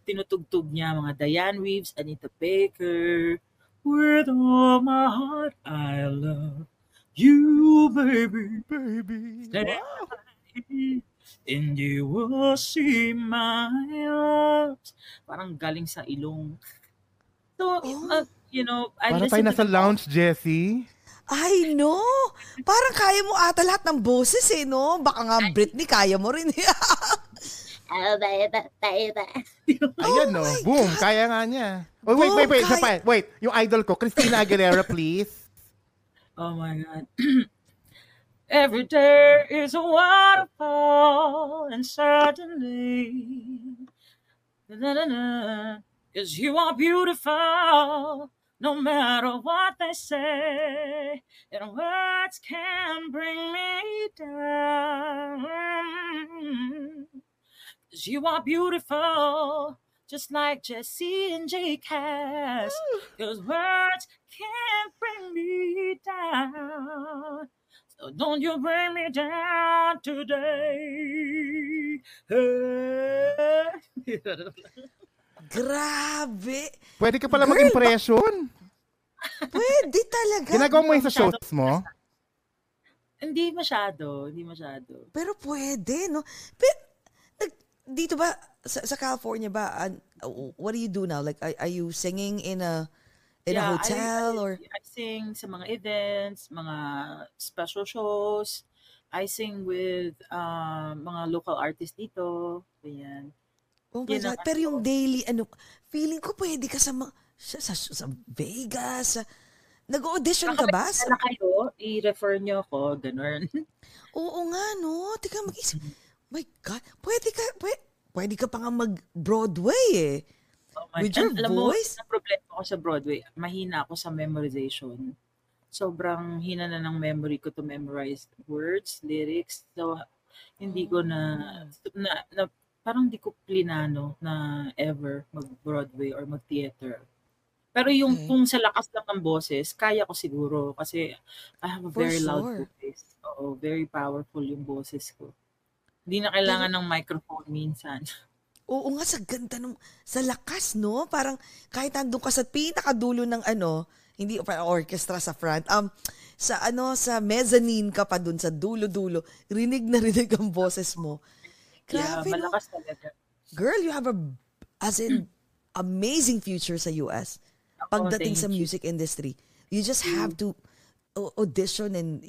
tinutugtog niya, mga Diane Reeves, Anita Baker. With all my heart, I love you, baby. Baby. Wow. And you will see my arms. Parang galing sa ilong. So, Oh. uh, you know, I Para tayo listen nasa to lounge, Jessie. I know. Parang kaya mo ata lahat ng boses eh, no? Baka nga Britney, kaya mo rin. Ayan, no. Boom. Kaya nga niya. Oh, wait, Boom, wait, wait. kaya- pa. Wait. Yung idol ko, Christina Aguilera, please. Oh my God. Every day is a waterfall, and certainly, because you are beautiful, no matter what they say, and words can bring me down. Because you are beautiful, just like Jesse and J. Cass. Because words can't bring me down. So don't you bring me down today. Hey. Grabe. Pwede ka pala Girl, mag-impression. Pwede talaga. Ginagawa mo yun sa shows mo? hindi masyado, hindi masyado. Pero pwede, no? Pero, nag, dito ba, sa, sa California ba, an- what do you do now? Like, are, are you singing in a in a Yeah, I- hotel I, or? I sing sa mga events, mga special shows. I sing with um, mga local artists dito. Ganyan. Oh my God. Pero yung daily, ano, feeling ko pwede ka sa, ma- sa, sa, sa Vegas. Sa, nag-audition ka ba? Sa, Na kayo, i-refer nyo ako, ganun. oo nga, no? Teka, mag-isip. My God. Pwede ka, pwede, pwede ka pa nga mag-Broadway eh. Oh my With your God. Alam mo, voice? ang problema ko sa Broadway, mahina ako sa memorization. Sobrang hina na ng memory ko to memorize words, lyrics. So, hindi ko na, na, na parang di ko plinano na ever mag-Broadway or mag-theater. Pero yung Okay. kung sa lakas lang ng boses, kaya ko siguro kasi I have a For very loud sure. voice. Oo, very powerful yung boses ko. Hindi na kailangan ng microphone minsan. Oo nga, sa ganda nung, sa lakas, no? Parang kahit nandun ka sa pinakadulo ng ano, hindi pa orchestra sa front, um, sa ano, sa mezzanine ka pa dun, sa dulo-dulo, rinig na rinig ang boses mo. Grabe, no? malakas talaga. Girl, you have a, as in, amazing future sa US. Pagdating sa you. music industry. You just have to au- audition and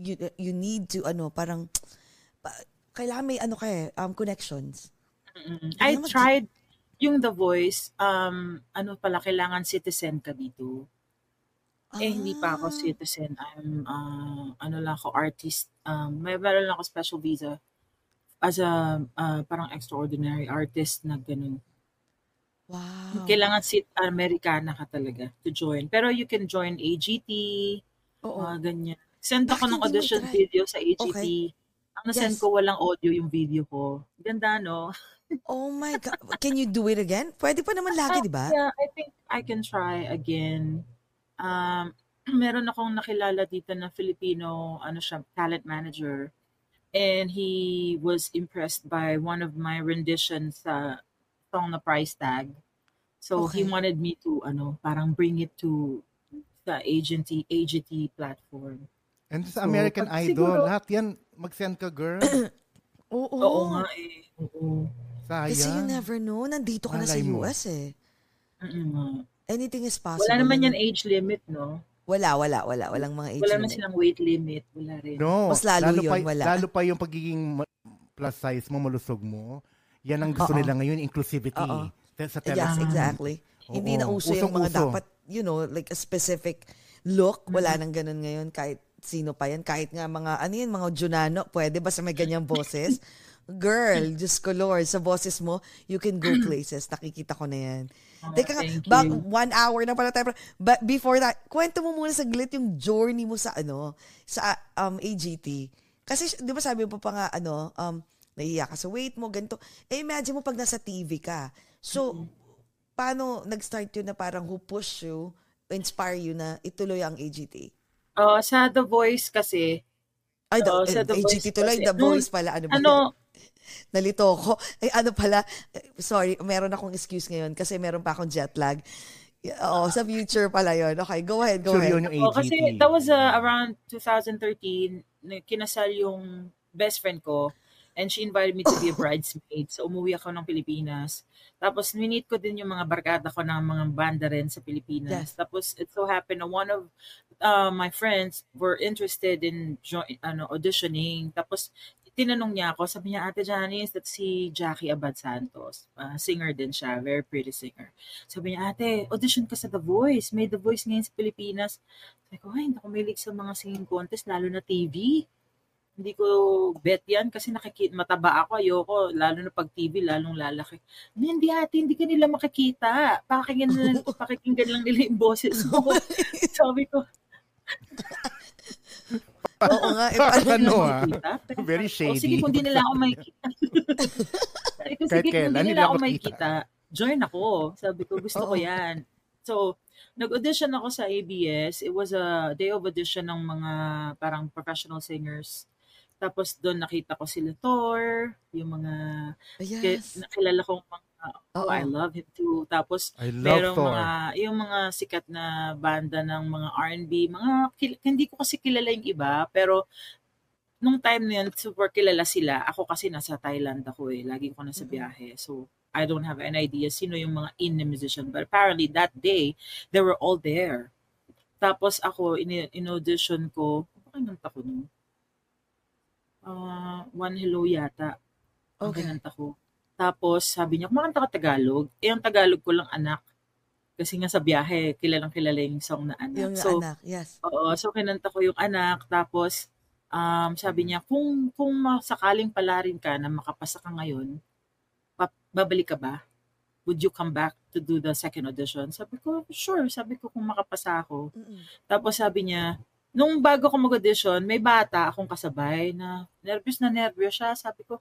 you you need to, ano, parang, pa- kailangan may ano ka eh, um, connections. Mm. Kaya I mag- tried yung The Voice, um, ano pala, kailangan citizen ka dito. Eh, hindi pa ako Ah. citizen. I'm, uh, ano lang ako, artist. Um, may meron lang ako special visa as a, uh, parang extraordinary artist na ganun. Wow. Kailangan sit Americana ka talaga to join. Pero you can join AGT, Oo. mga ganyan. Send ako Bakit ng hindi mo audition video sa AGT. Okay. Ang nasend Yes. ko, walang audio yung video ko. Ganda, no? Oh my God. Can you do it again? Pwede pa naman lagi, di ba? Yeah, I think I can try again. Um, meron akong nakilala dito na Filipino, ano siya, talent manager. And he was impressed by one of my renditions sa song na price tag. So he Okay. wanted me to, ano, parang bring it to the agency, AGT platform. And sa So, American pag Idol, siguro- lahat yan, mag-send ka, girl. Oo. Oo nga eh. Oo. Kasi you Sayang. never know. Nandito ka na sa Malay mo. US eh. Mm-mm. Anything is possible. Wala naman yan age limit, no? Wala, wala, wala. Walang mga age Wala naman silang weight limit. Wala rin. No, Mas lalo yun, pa, wala. Lalo pa yung pagiging plus size mo, malusog mo. Yan ang gusto Oo. nila ngayon, inclusivity. Oo. Te- Sa Yes, exactly. Hindi na Oo. uso yung mga dapat, you know, like a specific look. Wala nang ganun ngayon kahit sino pa yan. Kahit nga mga, ano yun, mga Junano, pwede ba sa may ganyang boses? Girl, just ko Lord, sa boses mo, you can go places. Nakikita ko na yan. Oh, Teka nga, one hour na pala tayo. But before that, kwento mo muna saglit yung journey mo sa ano, sa um, AGT. Kasi, di ba sabi mo pa nga, ano, um, nahiya ka sa weight mo, ganito. Eh, imagine mo pag nasa TV ka. So, paano nag-start yun na parang who push you, inspire you na ituloy ang AGT? Uh, sa The Voice kasi, Ay, the, Oo, sa eh, The Voice AGT tuloy, kasi. The Voice pala. Ano ba ano, yan? Nalito ko. Ay, ano pala, eh, sorry, meron akong excuse ngayon kasi meron pa akong jet lag. Oo, sa future pala yon Okay, go ahead, go So ahead. yun yung oh, kasi AGT. that was uh, around 2013, na kinasal yung best friend ko and she invited me to be a bridesmaid. So umuwi ako ng Pilipinas. Tapos minit ko din yung mga barkada ko ng mga banda rin sa Pilipinas. Yes. Tapos it so happened na one of uh, my friends were interested in join, ano, auditioning. Tapos tinanong niya ako, sabi niya, Ate Janice, that's si Jackie Abad Santos. Uh, singer din siya, very pretty singer. Sabi niya, ate, audition ka sa The Voice. May The Voice ngayon sa Pilipinas. Sabi ko, ay, hindi ako mahilig sa mga singing contest, lalo na TV. Hindi ko bet yan kasi nakikita, mataba ako, ayoko, lalo na pag TV, lalong lalaki. Hindi, hindi ate, hindi ka nila makikita. Pakinggan, na, pakikinggan lang nila yung boses mo. Sabi ko, Oo nga, eh, paano Ano ah? Very sabi ko, O sige, shady. kung di nila ako makikita. sabi ko, Kahit sige, kung di nila ako makikita, join ako. Sabi ko, gusto ko yan. So, nag-audition ako sa ABS. It was a day of audition ng mga parang professional singers. Tapos doon nakita ko sila Thor, yung mga ki- Yes. nakilala kong mga oh, Oo. I love him too. Tapos I love merong Thor. mga yung mga sikat na banda ng mga R&B, mga kil- hindi ko kasi kilala yung iba, pero nung time na yun, super kilala sila. Ako kasi nasa Thailand ako eh. Lagi ko nasa Mm-mm. biyahe. So, I don't have an idea sino yung mga in na musician. But apparently, that day, they were all there. Tapos ako, in, in audition ko, ano kinanta ko nun? Ah, One Hello yata. Ang Okay. kinanta ko. Tapos, sabi niya, kumakanta ka Tagalog. Eh, ang Tagalog ko lang anak. Kasi nga sa biyahe, kilalang kilala yung song na anak. Yung so, anak, yes. Oo, so kinanta ko yung anak, tapos um, sabi niya, kung, kung sakaling palarin ka na makapasa ka ngayon, babalik ka ba? Would you come back to do the second audition? Sabi ko, sure. Sabi ko, kung makapasa ako. Mm-mm. Tapos sabi niya, nung bago ko mag-audition, may bata akong kasabay na nervous na nervous siya. Sabi ko,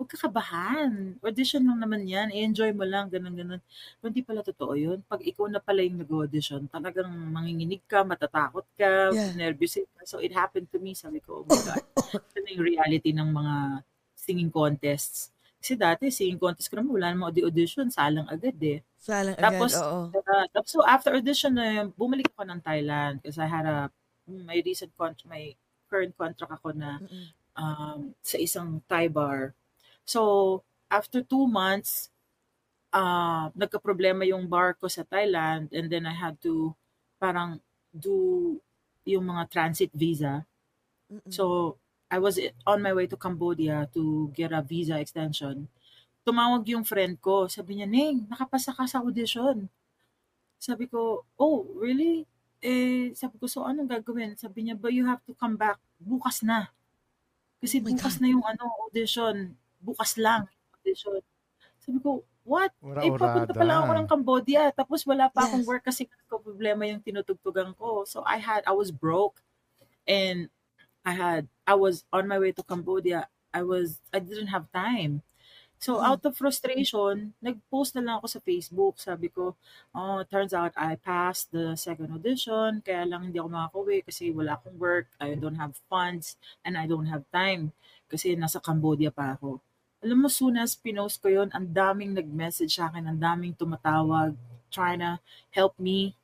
huwag ka kabahan. Audition lang naman yan. I-enjoy mo lang, ganun, ganun. Pero hindi pala totoo yun. Pag ikaw na pala yung nag-audition, talagang manginginig ka, matatakot ka, Yeah. nervous ka. So it happened to me. Sabi ko, oh my God. Ito na yung reality ng mga singing contests. Kasi dati, singing contest ko naman, wala namang audition, salang agad eh. Salang Tapos, agad, oo. Uh, tapos so after audition na yun, bumalik ako ng Thailand kasi I had a may recent contract, may current contract ako na um, sa isang Thai bar. So after two months, uh, nagka-problema yung bar ko sa Thailand and then I had to parang do yung mga transit visa. Mm-mm. So I was on my way to Cambodia to get a visa extension. Tumawag yung friend ko. Sabi niya, Ning, nakapasa ka sa audition. Sabi ko, oh, really? Eh, sabi ko, so anong gagawin? Sabi niya, but you have to come back bukas na. Kasi Oh bukas God. na yung ano, audition. Bukas lang audition. Sabi ko, what? Eh, papunta Ura-urada. pala ako ng Cambodia. Tapos wala pa akong Yes. work kasi ko problema yung tinutugtugan ko. So I had, I was broke. And I had, I was on my way to Cambodia. I was, I didn't have time. So Mm. out of frustration, nag-post na lang ako sa Facebook. Sabi ko, oh, turns out I passed the second audition. Kaya lang hindi ako makakauwi kasi wala akong work. I don't have funds and I don't have time. Kasi nasa Cambodia pa ako. Alam mo, soon as pinost ko yun, ang daming nag-message sa akin, ang daming tumatawag, trying to help me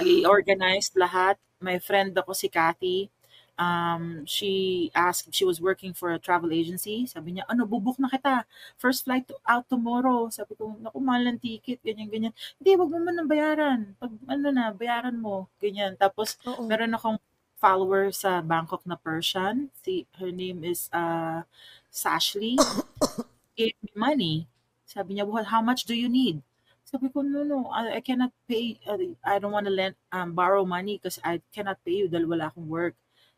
i-organize lahat. My friend ako si Cathy, um, she asked, she was working for a travel agency. Sabi niya, ano, bubuk na kita. First flight to, out tomorrow. Sabi ko, naku, mahal ng ticket, ganyan, ganyan. Hindi, wag mo man nang bayaran. Pag, ano na, bayaran mo. Ganyan. Tapos, Oo. meron akong follower sa Bangkok na Persian. Si, her name is uh, Sashli. Gave me money. Sabi niya, well, how much do you need? Sabi ko, no, no, I, I cannot pay, uh, I don't want to lend, um, borrow money because I cannot pay you dahil wala akong work.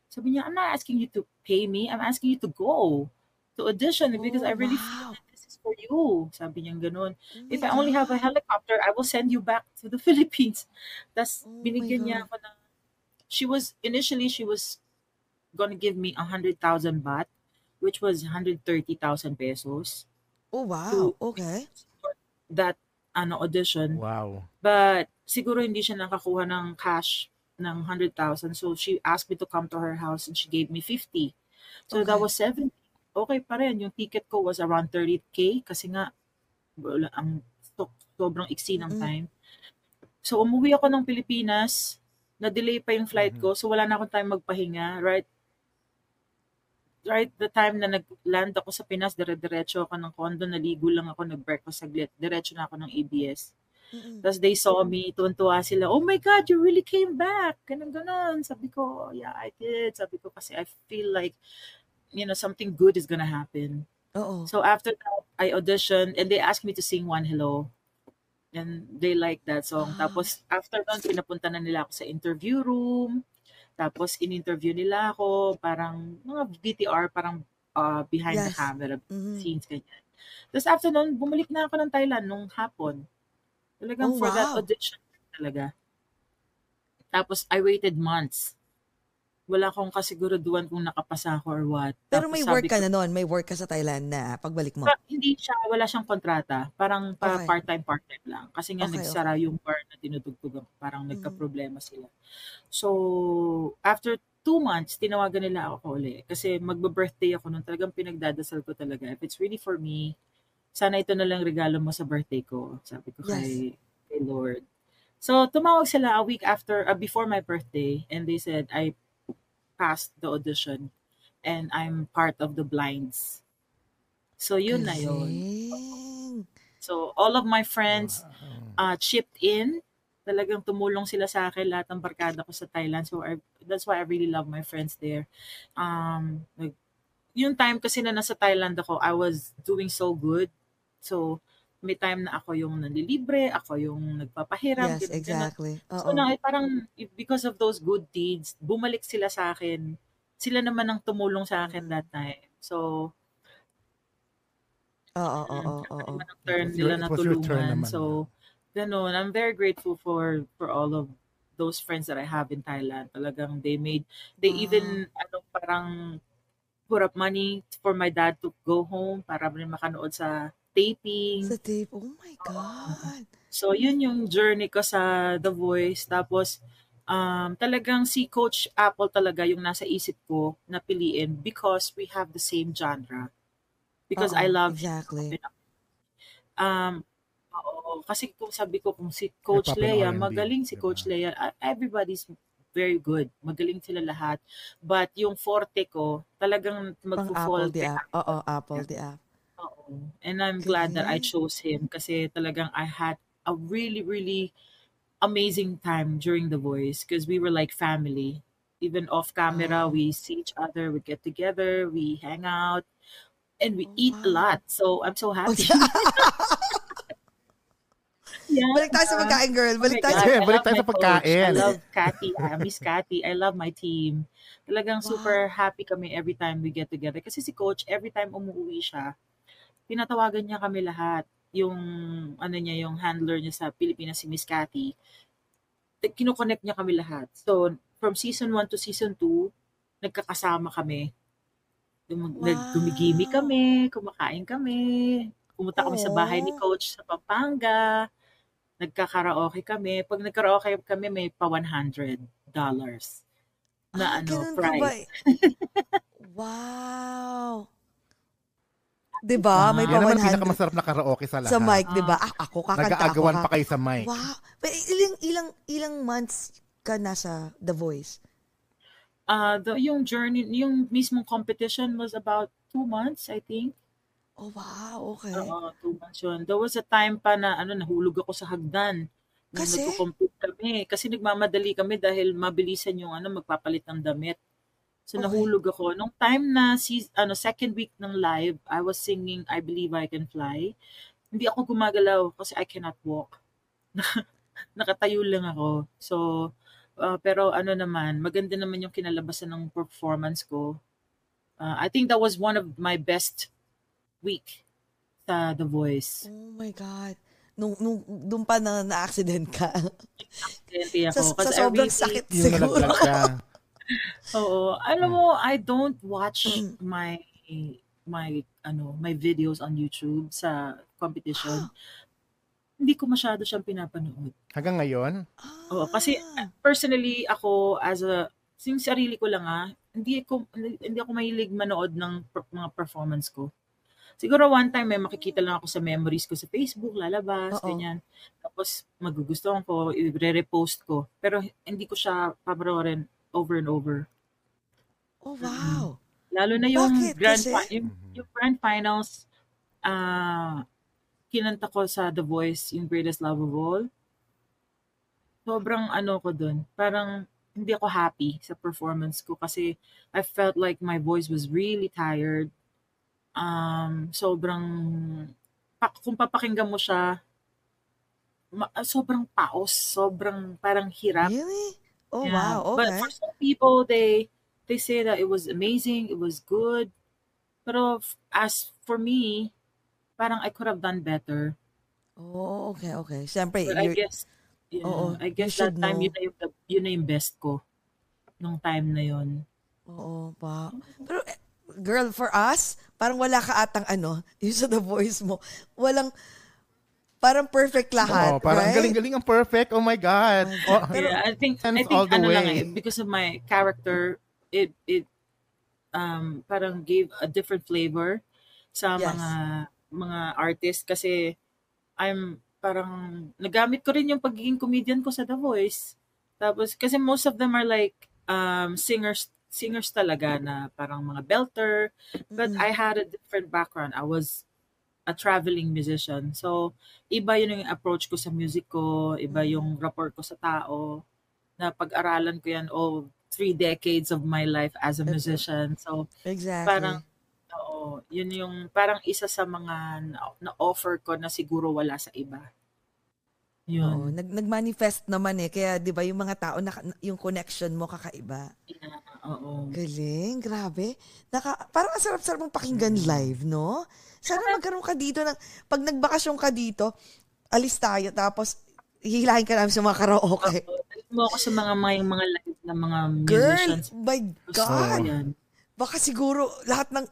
Sabi niya, I'm not asking you to pay me, I'm asking you to go to audition because I Oh, really wow. feel that this is for you. Sabi niya ganun. Oh If I only have a helicopter, I will send you back to the Philippines. Tapos Oh binigyan niya ako ng, she was, initially she was gonna give me a 100,000 baht, which was 130,000 pesos Oh, wow. to Okay. support that ano audition. Wow. But siguro hindi siya nakakuha ng cash ng 100,000. So she asked me to come to her house and she gave me 50. So that was 70. Okay pa rin. Yung ticket ko was around 30k kasi nga ang so, sobrang iksi ng time. So umuwi ako ng Pilipinas, na-delay pa yung flight mm-hmm. ko, so wala na akong time magpahinga. Right right the time na nag-land ako sa Pinas, dire-diretso ako ng condo, naligo lang ako, nag-breakfast saglit, diretso na ako ng ABS. Mm-mm. Tapos they saw me, tuwan-tuwa sila, oh my God, you really came back. Ganun, ganun. Sabi ko, yeah, I did. Sabi ko kasi I feel like, you know, something good is gonna happen. Oo. So after that, I auditioned and they asked me to sing One Hello. And they like that song. Ah. Tapos after that, pinapunta na nila ako sa interview room. Tapos in-interview nila ako, parang mga VTR, parang uh, behind the Yes. camera Mhm. scenes, ganyan. Tapos after nun, bumalik na ako ng Thailand nung hapon. Talagang Oh, for that wow. audition talaga. Tapos I waited months. Wala akong kasiguraduhan kung nakapasa ako or what. Pero Tapos may work ka ko, na noon. May work ka sa Thailand na pagbalik mo. Pa- hindi siya, wala siyang kontrata. Parang pa, Okay. part-time, part-time lang. Kasi nga Okay, nagsara yung bar na tinutugtugan ko. Parang Mhm. nagka-problema sila. So, after two months, tinawagan nila ako uli. Kasi magbe-birthday ako nun. Talagang pinagdadasal ko talaga. If it's really for me, sana ito na lang regalo mo sa birthday ko. Sabi ko Yes. kay, kay Lord. So, tumawag sila a week after, uh, before my birthday. And they said, I passed the audition. And I'm part of the blinds. So, yun na yun. So, all of my friends uh, chipped in. Talagang tumulong sila sa akin, lahat ng barkada ko sa Thailand. So, I, that's why I really love my friends there. Um, like, yung time kasi na nasa Thailand ako, I was doing so good. So, may time na ako yung nanlilibre, ako yung nagpapahiram. Yes, exactly. So, na, parang because of those good deeds, bumalik sila sa akin. Sila naman ang tumulong sa akin that time. So, Oo, Mm, oo, oo. turn nila na tulungan. So, ganun. I'm very grateful for for all of those friends that I have in Thailand. Talagang they made, they Wow. even, ano, parang put up money for my dad to go home para rin makanood sa taping. Sa tape. Oh my God. So, yun yung journey ko sa The Voice. Tapos, um, talagang si Coach Apple talaga yung nasa isip ko na piliin because we have the same genre. Because I Oo, love Exactly. Um, oo, kasi kung sabi ko kung si Coach R&B, magaling si diba? Coach Lea, uh, everybody's very good. Magaling sila lahat. But yung forte ko, talagang magfo-fall Apple the app. Oo, Apple the app. Oo. And I'm glad that I Galing. chose him kasi talagang I had a really, really amazing time during The Voice because we were like family. Even off camera, Wow. we see each other, we get together, we hang out, and we Oh, eat a wow. lot. So I'm so Oh, happy. yeah. Balik tayo sa pagkain, girl. Balik Oh my tayo sa... Sige, I balik love tayo my sa coach. pagkain. I love Cathy. I miss Cathy. I love my team. Talagang Wow. super happy kami every time we get together. Kasi si coach, every time umuwi siya, tinatawagan niya kami lahat. Yung, ano niya, yung handler niya sa Pilipinas, si Miss Cathy. Kinoconnect niya kami lahat. So, from season 1 to season 2, nagkakasama kami. Dum- Wow. Gumigimi kami, kumakain kami, pumunta kami sa bahay ni coach sa Pampanga, nagkakaraoke kami. Pag nagkaraoke kami, may pa $100 na Ah, ano, prize. wow. 'Di ba? May Yan pa naman 100 pinakamasarap na karaoke sa lahat. sa mic, 'di ba? Ah, ako kakanta ako. Nag-aagawan pa kayo sa mic. Wow. Ilang ilang ilang months ka nasa The Voice? Uh, the, yung journey, yung mismong competition was about two months, I think. Oh, wow. Okay. Oo, two months yun. There was a time pa na ano, nahulog ako sa hagdan. Nung Kasi? nagko-compete kami. Kasi nagmamadali kami dahil mabilisan yung ano, magpapalit ng damit. So Okay. nahulog ako. Nung time na si, ano, second week ng live, I was singing I Believe I Can Fly. Hindi ako gumagalaw kasi I cannot walk. Nakatayo lang ako. So, uh, pero ano naman, maganda naman yung kinalabasan ng performance ko. Uh, I think that was one of my best week sa The Voice. Oh my God. Nung, nung, doon pa na na-accident ka. Kaya sa, ako. sa Kasi I sobrang really- sakit Yung siguro. ka. Oo. Alam mo, I don't watch Mm. my my ano my videos on YouTube sa competition. hindi ko masyado siyang pinapanood. Hanggang ngayon? Oo, kasi uh, personally ako as a yung sarili ko lang ah, hindi ko hindi ako mahilig manood ng per, mga performance ko. Siguro one time may makikita lang ako sa memories ko sa Facebook, lalabas, Oo. ganyan. Tapos magugustuhan ko, i-repost ko. Pero hindi ko siya paboroorin over and over. Oh, wow. Lalo na yung Bakit? grand Kasi? fi- yung, yung grand finals ah kinanta ko sa The Voice, yung Greatest Love of All. Sobrang ano ko dun. Parang hindi ako happy sa performance ko kasi I felt like my voice was really tired. Um, sobrang pa, kung papakinggan mo siya ma- sobrang paos, sobrang parang hirap. Really? Oh, Yeah. wow. But Okay. for some people, they they say that it was amazing, it was good. Pero f- as for me, parang I could have done better. Oh, okay, okay. Siyempre, But I guess, yeah, Oo, I guess that time know. yun na yung, yun na yung best ko. Nung time na yun. Oo, pa. Pero, eh, girl, for us, parang wala ka atang ano, yung sa The Voice mo. Walang, parang perfect lahat, Oo, parang right? galing-galing ang perfect. Oh my God. Oh, yeah, I think, I think all the ano lang way. eh, because of my character, it, it, um, parang gave a different flavor sa Yes. mga mga artist kasi I'm parang nagamit ko rin yung pagiging comedian ko sa The Voice. Tapos kasi most of them are like um singers singers talaga na parang mga belter but Mm-mm. I had a different background. I was a traveling musician. So iba yun yung approach ko sa music ko, iba yung rapport ko sa tao na pag-aralan ko yan all three decades of my life as a musician. So Exactly. parang Oo, yun yung parang isa sa mga na- na-offer ko na siguro wala sa iba. Oo, Yun. nag, nag-manifest naman eh. Kaya, di ba, yung mga tao, na, yung connection mo kakaiba. Yeah, oo. Galing, grabe. Naka, parang ang sarap-sarap mong pakinggan live, no? Sana magkaroon ka dito ng, pag nagbakasyon ka dito, alis tayo, tapos hihilahin ka namin sa mga karaoke. Oo, dali mo ako sa mga mga, mga live na mga Girl, musicians. my God. Baka siguro lahat ng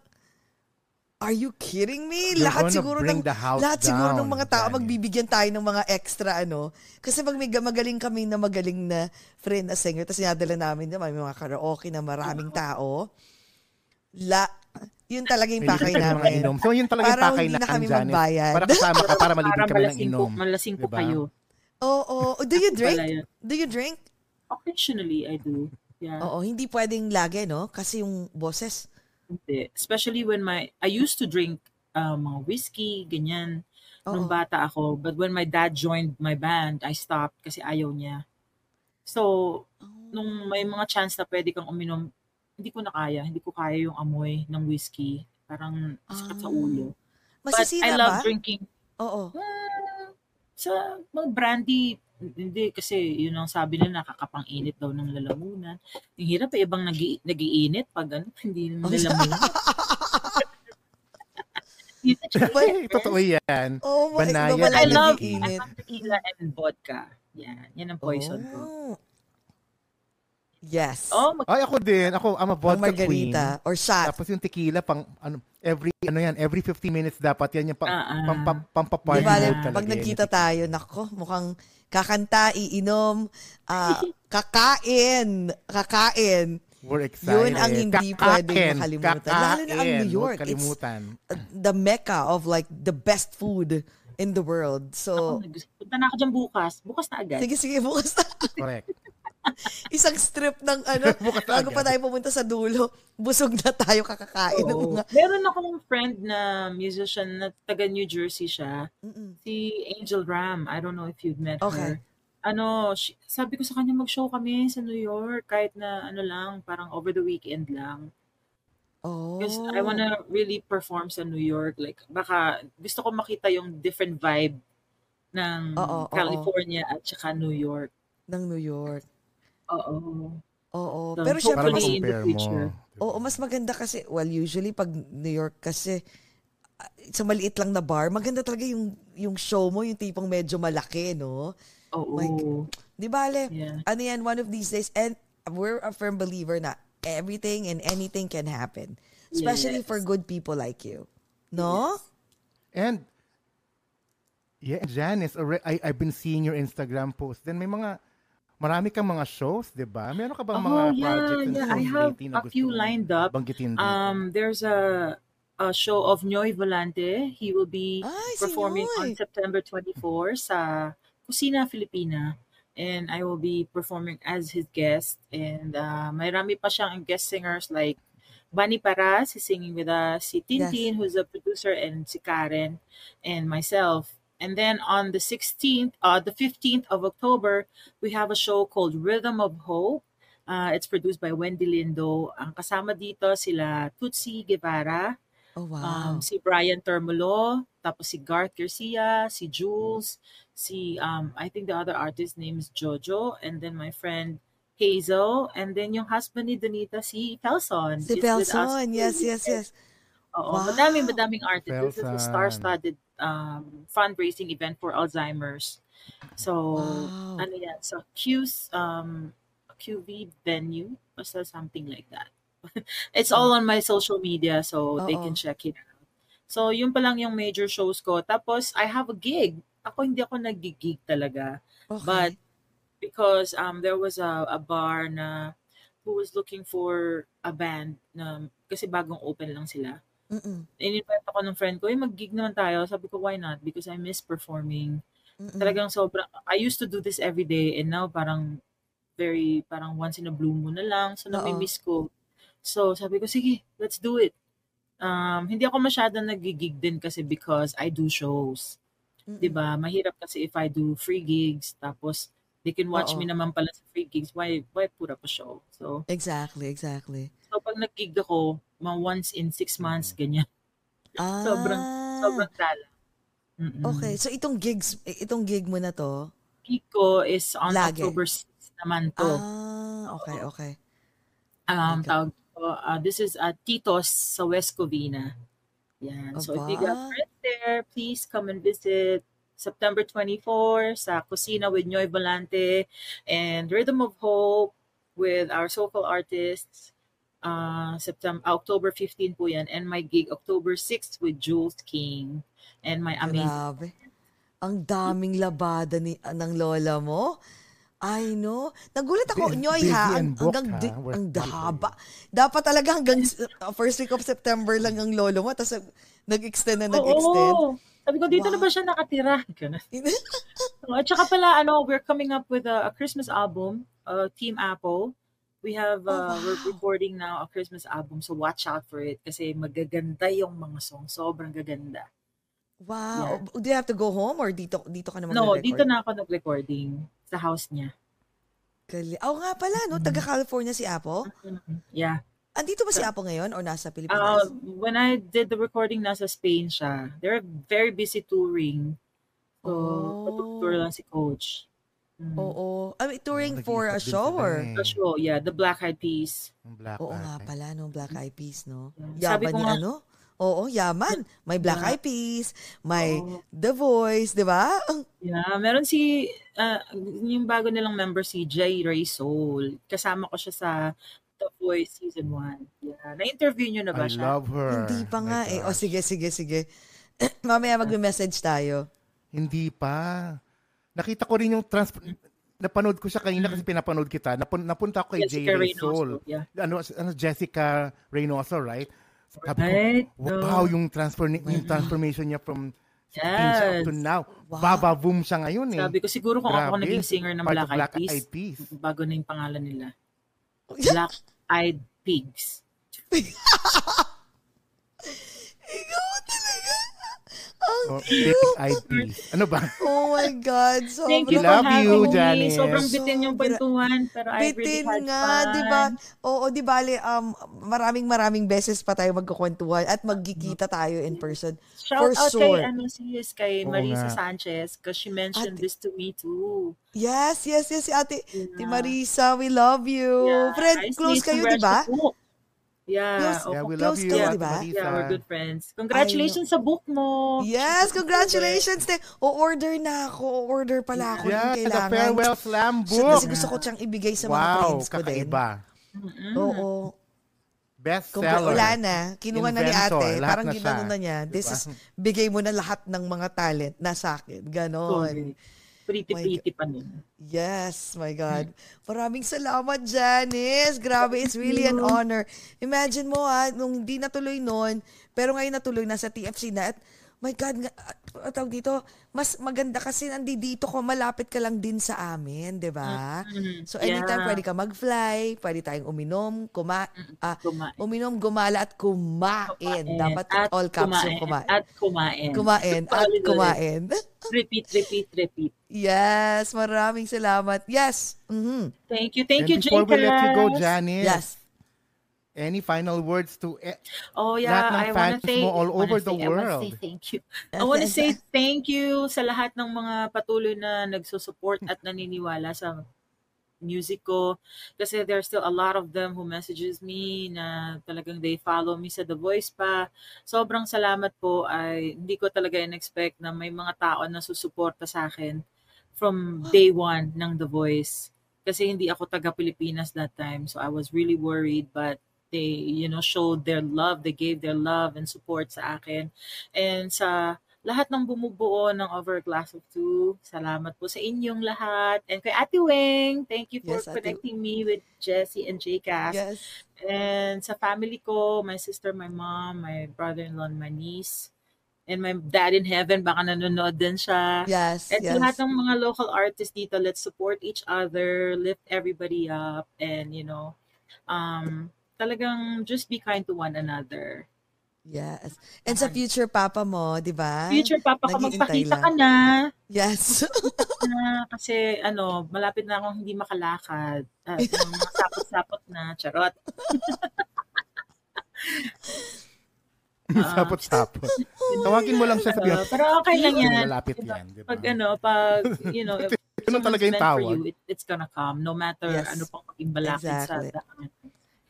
Are you kidding me? You're lahat gonna siguro bring ng the house lahat siguro ng down, mga tao Danny. magbibigyan tayo ng mga extra ano. Kasi pag may ga- magaling kami na magaling na friend na singer, tapos sinadala namin na may mga karaoke na maraming tao. La, yun talaga yung pakay namin. inom. So yun talaga yung pakay na namin, kami Janice. magbayad. Para kasama ka, para malibig kami ng inom. malasing ko Diba? kayo. Oo, oh, do you drink? Do you drink? Occasionally, I do. Yeah. Oo, hindi pwedeng lagi, no? Kasi yung boses. Hindi. Especially when my, I used to drink uh, mga whiskey, ganyan, nung Oo. bata ako. But when my dad joined my band, I stopped kasi ayaw niya. So, nung may mga chance na pwede kang uminom, hindi ko na kaya. Hindi ko kaya yung amoy ng whiskey. Parang sakit sa Ah. ulo. But Masisira I love ba? drinking. Oo. Hmm, sa mga brandy, hindi kasi yun ang sabi nila nakakapang-init daw ng lalamunan. Yung hirap eh, ibang nagi, nagiinit pag ano, hindi Oh, lalamunan. Na. Ay, totoo yan. Oh, pala I love, I nagiinit. love tequila and vodka. Yan, yan ang poison ko. Oh. Yes. Oh, mag- Ay, ako din. Ako, I'm a vodka queen. margarita or shot. Tapos yung tequila, pang, ano, every, ano yan, every 50 minutes dapat yan yung pang, Ah, ah. pam, pam, pampaparty Di ba, mode talaga. pag nagkita tayo, nako, mukhang kakanta, iinom, ah, kakain, kakain. We're excited. Yun ang hindi pwedeng makalimutan. Lalo na ang Kakain. New York. Kalimutan. Uh, The mecca of like the best food in the world. So, ako, punta na ako dyan bukas. Bukas na agad. sige, sige, bukas na. Correct. Isang strip ng ano, bago pa tayo pumunta sa dulo, busog na tayo kakakain ng Oo. mga... Meron akong friend na musician na taga New Jersey siya. Mm-mm. Si Angel Ram. I don't know if you've met Okay. her. Ano, she- sabi ko sa kanya mag-show kami sa New York kahit na ano lang, parang over the weekend lang. Oh. Because I wanna really perform sa New York. Like, baka gusto ko makita yung different vibe ng Oo, oo. California at saka New York. ng New York. Oo. Oo. So, Pero hopefully syempre, Para mas, in the ma-compare mo. future. oo, mas maganda kasi, well, usually pag New York kasi, ah, sa maliit lang na bar, maganda talaga yung yung show mo, yung tipong medyo malaki, no? Oo. Like, Di ba, Ale? Yeah. Ano yan, one of these days, and we're a firm believer na everything and anything can happen. Especially Yes. for good people like you. No? And Yeah, Janice, alre- I, I've been seeing your Instagram post. Then may mga, marami kang mga shows, di ba? Meron ka bang mga Oh, yeah, projects and yeah. I have lately na a gusto few mong lined up. Banggitin dito? Um, there's a a show of Noy Volante. He will be Ay, si performing Noy. on September 24 sa Kusina Filipina. And I will be performing as his guest. And uh, may rami pa siyang guest singers like Bunny Paras is singing with us, si Tintin, who's a producer, and si Karen, and myself. And then on the 16th, uh, the 15th of October, we have a show called Rhythm of Hope. Uh, it's produced by Wendy Lindo. Ang kasama dito sila Tutsi Guevara, Oh, wow. um, si Brian Termulo, tapos si Garth Garcia, si Jules, si, um, I think the other artist name is Jojo, and then my friend Hazel, and then yung husband ni Donita, si Felson. si is Pelson. Yes, yes, yes. Oo, Wow. madaming madaming artists. This is a star-studded um, fundraising event for Alzheimer's. So, Wow. ano yan? So, Q's, um, QV venue, basta something like that. it's all on my social media, so they can check it out. So, yun pa lang yung major shows ko. Tapos, I have a gig. Ako, hindi ako nag-gig talaga. Okay. But because um there was a, a bar na who was looking for a band na kasi bagong open lang sila. Mm-mm. In-invite ako ng friend ko, eh mag-gig naman tayo. Sabi ko, why not? Because I miss performing. Mm-mm. Talagang sobrang, I used to do this every day and now parang very, parang once in a blue moon na lang. So, nami-miss ko. So, sabi ko, sige, let's do it. Um, hindi ako masyadong nagigig din kasi because I do shows. Mm-mm. 'di ba? Mahirap kasi if I do free gigs tapos they can watch Oo. me naman pala sa free gigs. Why why put up a show? So, Exactly, exactly. so pag nag-gig ako, mga once in six months ganyan. Ah. Sobrang sobrang tala. Mm-mm. Okay, so itong gigs, itong gig mo na to, Gig ko is on Lagi. October 6 naman to. ah, okay, okay. um okay. tawag ko, uh, this is at Titos sa West Covina. Yan. So if you got Aba. friends there, please come and visit. September 24 sa Kusina with Noy Volante and Rhythm of Hope with our soulful artists. Uh, September, October 15 po yan. And my gig, October 6 with Jules King. And my amazing Grabe. Ang daming labada ni ng lola mo. I know. Nagulat ako, Bu- Nyoy ha, ang- hanggang ha? Ang dahaba. Dapat talaga hanggang uh, first week of September lang ang lolo mo, tapos nag-extend na nag-extend. Oo. Sabi ko, dito na Wow. ba siya nakatira? Oh, At saka pala, ano, we're coming up with a, a Christmas album, uh, Team Apple. We have, Oh, uh, we're wow. recording now a Christmas album, so watch out for it kasi magaganda yung mga songs. Sobrang gaganda. wow. Do you have to go home or dito dito ka naman No, nag-record? dito na ako nag-recording sa house niya. Gali- Oh, nga pala, no? Taga California si Apple. Yeah. Andito ba si Apple ngayon or nasa Uh, Pilipinas? when I did the recording, nasa Spain siya. They're very busy touring. So, Oh. patutour lang si Coach. Mm. Oo. I mean, touring Nag-iipag for a din show sila or? eh. The show, yeah, the Black Eyed Peas. Yung Black Oo nga pala, no? Black Eyed Peas, no? Yeah. Sabi Yaman ko ni nga- ano? Oo, yaman. May Black Yeah. Eyed Peas, may Oo. The Voice, di ba? Ang- Yeah, meron si, uh, yung bago nilang member si Jay Ray Soul. Kasama ko siya sa The Voice Season 1. Yeah. Na-interview niyo na ba I siya? love her. Hindi pa My nga eh. O gosh. sige, sige, sige. Mamaya mag-message tayo. Hindi pa. Nakita ko rin yung trans... Napanood ko siya kanina kasi pinapanood kita. Napun- napunta ako kay J. Jessica Ray Reynoso. Soul. Yeah. Ano, ano, Jessica Reynoso, right? Sabi Right? ko, wow, yung, transfer, yung transformation niya from 16 siya up to Yes. now. Wow. Baba boom siya ngayon eh. Sabi ko, siguro kung ako Grabe. naging singer ng Black Eyed Black Peas, Eyed Peas. bago na yung pangalan nila. Black Eyed Pigs. Ang Or cute. Big Eyed Peas. Ano ba? Oh my God. So, Thank you for love having you, me. Janice. Sobrang bitin yung kwentuhan, pero I really Bitin had nga, fun. di ba? Oo, di bale, um, maraming maraming beses pa tayo magkukwentuhan at magkikita tayo in person. Shout For out sure. kay, ano, si, kay Oo Marisa nga. Sanchez because she mentioned Ate- this to me too. Yes, yes, yes, si ate, Yeah. ti Marisa, we love you. Yeah, Friend, guys, close kayo, di ba? Yeah, Close- Yeah, we Close love you, kayo, Ate di ba? Marisa. yeah, we're good friends. Congratulations sa book mo. Yes, congratulations. Te. O-order na ako. O-order pala ako Yeah, ng the kailangan. Farewell Slam So, book. kasi gusto ko siyang ibigay sa mga Wow, friends ko din. kakaiba. Mm-mm. Oo. Best Kung seller. wala na, kinuha na ni Inventor, ate, parang siya. na niya, this Diba? is, bigay mo na lahat ng mga talent na sa akin. Ganon. Correct. Pretty-pretty pa nun. Yes, my God. Maraming salamat, Janice. Grabe, it's really an honor. Imagine mo ha, nung hindi natuloy noon, pero ngayon natuloy na sa TFC na. At, my God, tawag dito, mas maganda kasi nandito ko, malapit ka lang din sa amin, di ba? Mm, So anytime yeah. pwede ka mag-fly, pwede tayong uminom, kuma, ah, Kumain. uminom, gumala at kumain. Kumain. Dapat At all caps yung kumain. At kumain. Kumain at kumain. Repeat, repeat, repeat. yes, maraming salamat. Yes. mhm. Thank you, thank And you, before we let you go. Janice, Yes. Any final words to e- Oh Lahat yeah, ng I fans say, mo all I over say, the I wanna world. say thank you. I want to say thank you sa lahat ng mga patuloy na nagsusupport at naniniwala sa music ko. Kasi there's still a lot of them who messages me na talagang they follow me sa The Voice pa. Sobrang salamat po ay hindi ko talaga in-expect na may mga tao na susuporta sa akin from day one ng The Voice. Kasi hindi ako taga Pilipinas that time. So I was really worried but they, you know, showed their love. They gave their love and support sa akin. And sa lahat ng bumubuo ng Overglass of Two, salamat po sa inyong lahat. And kay Ate Weng, thank you for Yes, Ate- me with Jessie and Jcas. Yes. And sa family ko, my sister, my mom, my brother-in-law, and my niece. And my dad in heaven, baka nanonood din siya. Yes. At yes. lahat ng mga local artists dito, let's support each other, lift everybody up, and you know, um, talagang just be kind to one another. Yes. And sa future papa mo, di ba? Future papa ka, naghihintay magpakita lang. ka na. Yes. na kasi ano, malapit na akong hindi makalakad. At yung mga sapot-sapot na, charot. sapot-sapot. Tawagin mo lang siya sa Uh, pero okay lang yan. Malapit yan, di ba? Pag ano, pag, you know, if talaga yung tawag. you, it, it's gonna come. No matter Yes. ano pang maging balakid Exactly. sa daan.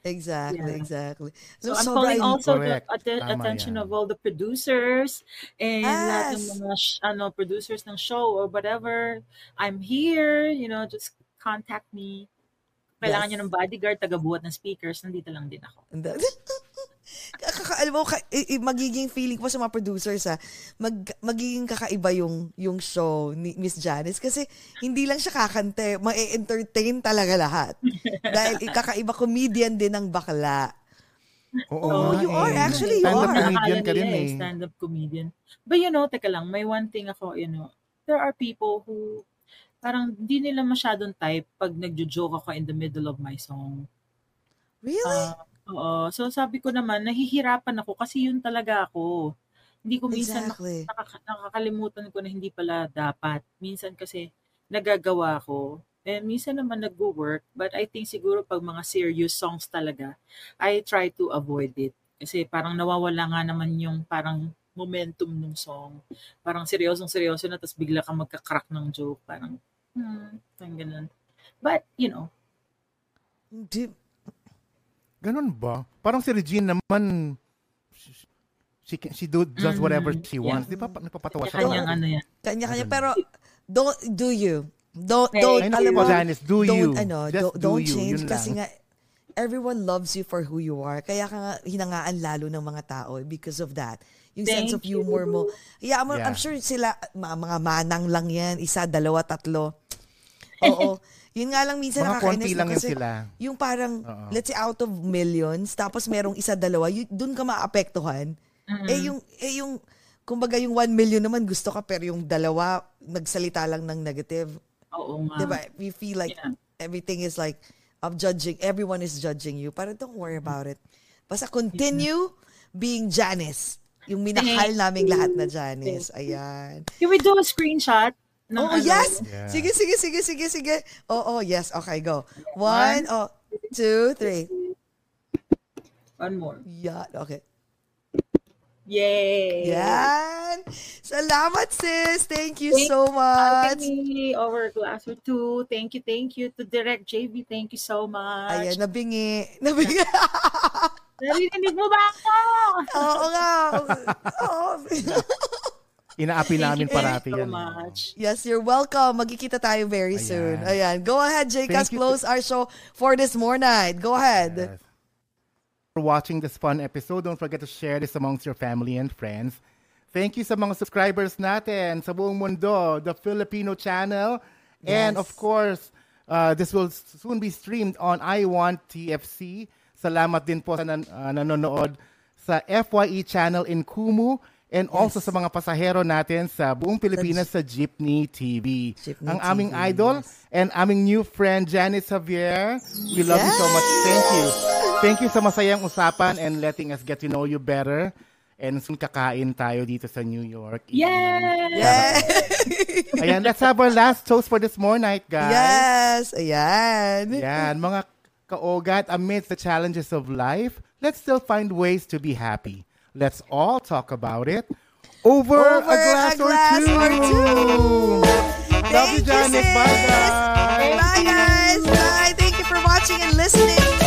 Exactly, Yeah. exactly. So No, I'm calling yung- also Correct. the atten- Tama attention yan. of all the producers and lahat ng Yes. mga sh- ano producers ng show or whatever. I'm here, you know, just contact me. Kailangan Yes. niyo ng bodyguard, taga-buhat ng speakers, nandito lang din ako. Kaka, alam mo, ka, magiging feeling ko sa mga producers ha, mag, magiging kakaiba yung, yung show ni Miss Janice kasi hindi lang siya kakante, ma-entertain talaga lahat. Dahil kakaiba comedian din ng bakla. Oh, Oo nga you are. eh. Actually, you Stand-up are. comedian ka rin nila eh. Stand-up comedian. But you know, teka lang, may one thing ako, you know, there are people who parang di nila masyadong type pag nagjo-joke ako in the middle of my song. Really? Ah, oo. So sabi ko naman, nahihirapan ako kasi yun talaga ako. Hindi ko minsan exactly. nakaka- nakakalimutan ko na hindi pala dapat. Minsan kasi nagagawa ko. And minsan naman nag-work. But I think siguro pag mga serious songs talaga, I try to avoid it. Kasi parang nawawala nga naman yung parang momentum ng song. Parang seryosong seryoso na tapos bigla kang magka-crack ng joke. Parang, hmm, parang ganun. But, you know, Di- Ganun ba? Parang si Regine naman, she, can- she do, does Mm, whatever she yeah. wants. Di ba? Pa- Nagpapatawa siya. kanyang parang- ano yan. Kanya-kanya. Pero, don't, do you. Don't, don't, Ay, alam mo, Janice, do don't, you. ano, Just don't, do don't you. change Yun kasi lang. nga, everyone loves you for who you are. Kaya ka nga hinangaan lalo ng mga tao because of that. Yung sense of Thank you. humor mo. Yeah, I'm, Yeah. I'm sure sila, mga, mga manang lang yan. Isa, dalawa, tatlo. Oo. Yun nga lang minsan Mga nakakainis konti lang kasi sila. Yung parang, Oo. let's say out of millions, tapos merong isa, dalawa, yun, dun ka maapektuhan. Eh yung, eh yung, kumbaga yung one million naman gusto ka, pero yung dalawa, nagsalita lang ng negative. Oo nga. Diba? You feel like Yeah. everything is like, of judging, everyone is judging you. Parang don't worry about it. Basta continue being Janice. Yung minahal naming lahat na Janice. Ayan. Can we do a screenshot? Ng Oh, ano? yes! Yeah. Sige, sige, sige, sige, sige. Oh, oh, yes. Okay, go. One, oh, two, three. One more. Yeah, okay. Yay! Yan! Salamat, sis! Thank you Thank so much! Anthony, over class or two. Thank you, thank you. To Direct JV, thank you so much. Ayan, nabingi. Nabingi. Narinig mo ba ako? Oo nga. Oo. Inaapi namin Thank you parati so yan. much. Yes, you're welcome. Magkikita tayo very Ayan. soon. Ayan. Go ahead, Jcas. Thank you. Close our show for this more night. Go ahead. Yes. for watching this fun episode. Don't forget to share this amongst your family and friends. Thank you sa mga subscribers natin sa buong mundo, the Filipino channel. And Yes. of course, uh, this will soon be streamed on I Want TFC. Salamat din po sa nan- uh, nanonood sa FYE channel in Kumu and also sa mga pasahero natin sa buong Pilipinas sa Jeepney TV. Jeepney Ang aming TV, idol yes. and aming new friend Janice Javier. We love you so much. Yes! Thank you. Thank you sa masayang usapan and letting us get to know you better. And soon kakain tayo dito sa New York. Yay! Yeah. Ayan, let's have our last toast for this more night, guys. yes. Ayan. Yan, mga kaogat, amidst the challenges of life, let's still find ways to be happy. Let's all talk about it over, Over a glass, a glass or, or two. two. Love you, Thank you, sis. Bye, guys. Bye, guys. Bye. Thank you for watching and listening.